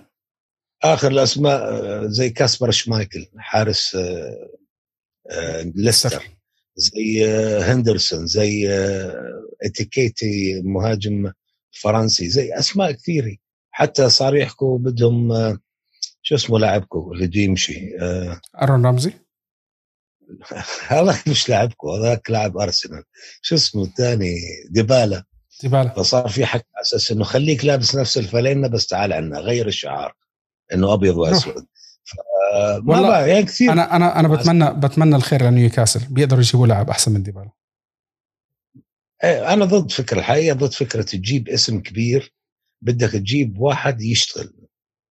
آخر الأسماء آه، زي كاسبر شمايكل حارس آه، آه، ليستر. زي هندرسون زي إتيكيتي مهاجم فرنسي زي أسماء كثيرة. حتى صار يحكوا بدهم شو اسمه لاعبكم اللي بده يمشي أرون رمزي؟ هذاك مش لاعبكم هذاك لاعب أرسنال. شو اسمه الثاني؟ ديبالا. ديبالا فصار في حكي على أساس إنه خليك لابس نفس الفلينة بس تعال عنا غير الشعار إنه أبيض وأسود. ما بقى يعني كثير. أنا أنا أنا بتمنى بتمنى الخير لنيوكاسل. بيقدروا يجيبوا لاعب أحسن من ديبالا. إيه، أنا ضد فكرة الحقيقة ضد فكرة تجيب اسم كبير. بدك تجيب واحد يشتغل.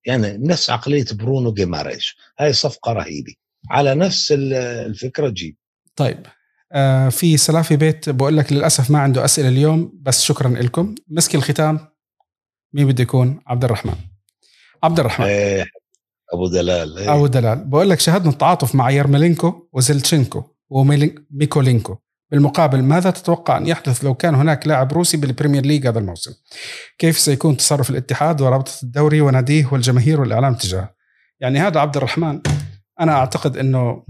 يعني نفس عقلية برونو جيماريش. هاي صفقة رهيبة. على نفس الفكرة تجيب طيب. آه في سلافي بيت بقول لك للأسف ما عنده أسئلة اليوم بس شكرا لكم. مسك الختام. مين بده يكون؟ عبد الرحمن. عبد الرحمن. إيه أبو دلال إيه. أبو دلال. بقول لك شاهدنا التعاطف مع يرملينكو وزلتشينكو وميكولينكو. بالمقابل ماذا تتوقع أن يحدث لو كان هناك لاعب روسي بال Premier League هذا الموسم؟ كيف سيكون تصرف الاتحاد ورابطة الدوري وناديه والجماهير والإعلام تجاهه؟ يعني هذا عبد الرحمن أنا أعتقد إنه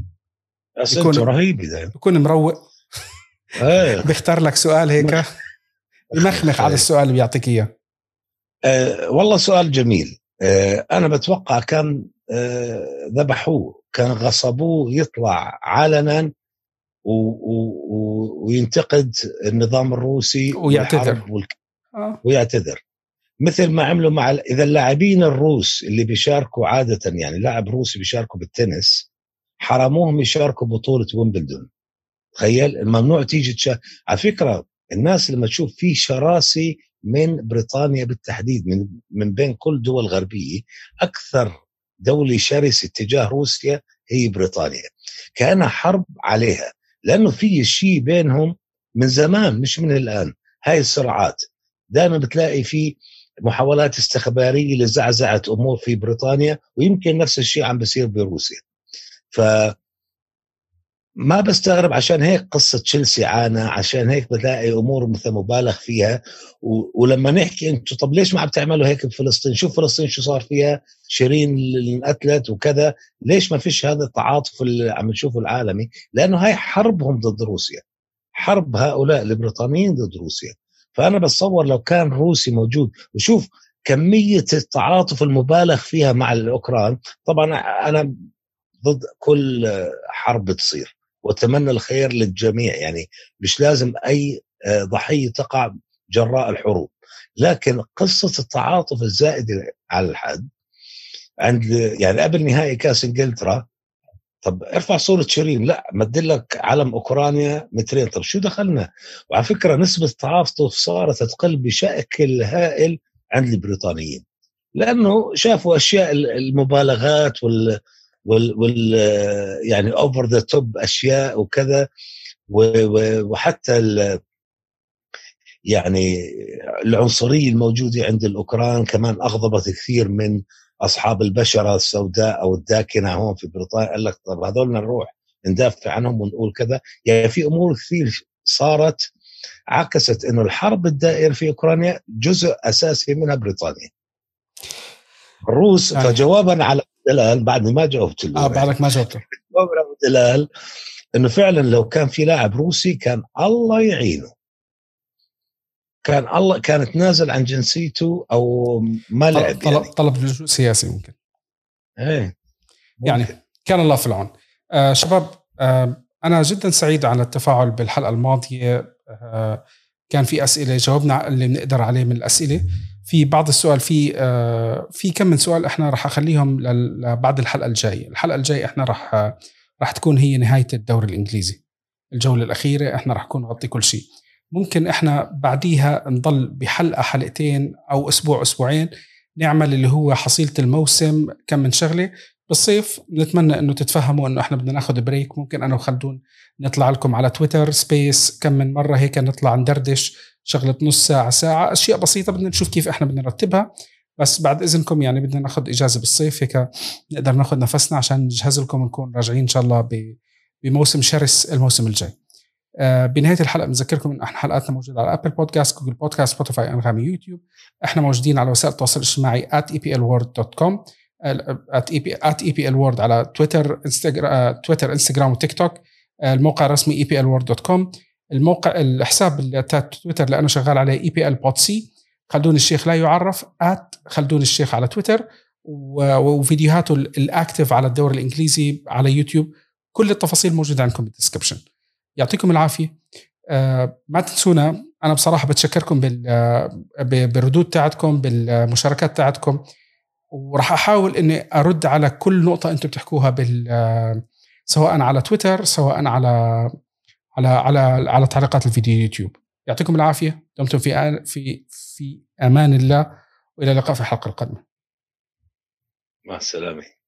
يكون رهيب ده بيكون مروق. إيه. *laughs* بيختار لك سؤال هيك. يمخمخ على السؤال اللي بيعطيك إياه. أه والله سؤال جميل. أه أنا بتوقع كان أه ذبحوه. كان غصبوه يطلع علنا و و وينتقد النظام الروسي ويعتذر. والك... آه. ويعتذر. مثل ما عملوا مع إذا اللاعبين الروس اللي بيشاركوا عادة يعني لاعب روسي بيشاركوا بالتنس حرموهم يشاركوا بطولة ويمبلدون. تخيل؟ ممنوع تيجي تشا... على فكرة الناس لما تشوف في شراسه من بريطانيا بالتحديد من من بين كل دول غربية أكثر دولة شرسة تجاه روسيا هي بريطانيا. كأنها حرب عليها. لأنه في شيء بينهم من زمان مش من الآن. هاي الصراعات. دائما بتلاقي في محاولات استخبارية لزعزعة أمور في بريطانيا ويمكن نفس الشيء عم بيصير بروسيا. ف ما بستغرب عشان هيك قصة تشيلسي عانى عشان هيك بتلاقي أمور مثل مبالغ فيها. و... ولما نحكي أنتم طب ليش ما عم تعملوا هيك بفلسطين؟ شوف فلسطين شو صار فيها شيرين اللي انقتلت وكذا. ليش ما فيش هذا التعاطف اللي عم نشوفه العالمي؟ لأنه هاي حربهم ضد روسيا. حرب هؤلاء البريطانيين ضد روسيا. فأنا بتصور لو كان روسي موجود وشوف كمية التعاطف المبالغ فيها مع الأوكران. طبعا أنا ضد كل حرب تصير. وأتمنى الخير للجميع. يعني مش لازم أي آه، ضحية تقع جراء الحروب. لكن قصة التعاطف الزائد على الحد عند يعني قبل نهائي كأس إنجلترا طب ارفع صورة شيرين. لا مدلك علم أوكرانيا مترين طب شو دخلنا؟ وعلى فكرة نسبة التعاطف صارت تقل بشكل هائل عند البريطانيين. لأنه شافوا أشياء المبالغات وال وال, وال يعني over the top أشياء وكذا وحتى يعني العنصرية الموجودة عند الأوكران كمان أغضبت كثير من أصحاب البشرة السوداء أو الداكنة هون في بريطانيا قال لك طب هذول نروح ندافع عنهم ونقول كذا يعني في أمور كثير صارت عكست إنه الحرب الدائرة في أوكرانيا جزء أساسي منها بريطانيا الروس. فجوابا على دلال بعد ما جاوبت له آه بعدك ما جاوبته. دلال إنه فعلا لو كان في لاعب روسي كان الله يعينه. كان الله كانت نازل عن جنسيته أو ما لعب طلب يعني. طلب لجوء سياسي ممكن. إيه. يعني كان الله في العون. آه شباب آه أنا جدا سعيد على التفاعل بالحلقة الماضية. آه كان في أسئلة جاوبنا اللي بنقدر عليه من الأسئلة. في بعض السؤال في آه في كم من سؤال إحنا راح أخليهم بعد الحلقة الجاية. الحلقة الجاية إحنا راح راح تكون هي نهاية الدوري الإنجليزي. الجولة الأخيرة إحنا راح نكون نغطي كل شيء. ممكن إحنا بعديها نضل بحلقة حلقتين أو أسبوع أسبوعين نعمل اللي هو حصيلة الموسم كم من شغلة. بالصيف نتمنى إنه تتفهموا إنه إحنا بدنا ناخذ break ممكن أنا وخلدون نطلع لكم على تويتر space كم من مرة هيك نطلع ندردش. شغلة نص ساعة ساعة أشياء بسيطة بدنا نشوف كيف إحنا بدنا نرتبها. بس بعد إذنكم يعني بدنا ناخذ إجازة بالصيف هيك نقدر ناخذ نفسنا عشان نجهز لكم نكون راجعين إن شاء الله بموسم شرس الموسم الجاي. آه، بنهاية الحلقة بنذكركم ان إحنا حلقاتنا موجودة على Apple Podcast Google Podcast Spotify Anghami YouTube. إحنا موجودين على وسائل التواصل الاجتماعي eplworld.com eplworld على تويتر انستغرام تويتر انستغرام وتيك توك الموقع الرسمي eplworld.com الموقع الحساب اللي تويتر اللي أنا شغال عليه EPL بوت سي خلدون الشيخ لا يعرف at خلدون الشيخ على تويتر وفيديوهاته ال active على الدوري الإنجليزي على يوتيوب. كل التفاصيل موجودة عندكم بال description يعطيكم العافية. آه ما تنسونا أنا بصراحة بتشكركم بالردود تاعتكم بالمشاركات تاعتكم. وراح أحاول إني أرد على كل نقطة أنتم بتحكوها بال سواء على تويتر سواء على على على على تعليقات الفيديو يوتيوب يعطيكم العافية. دمتم في في في أمان الله وإلى اللقاء في الحلقة القادمة. مع السلامة.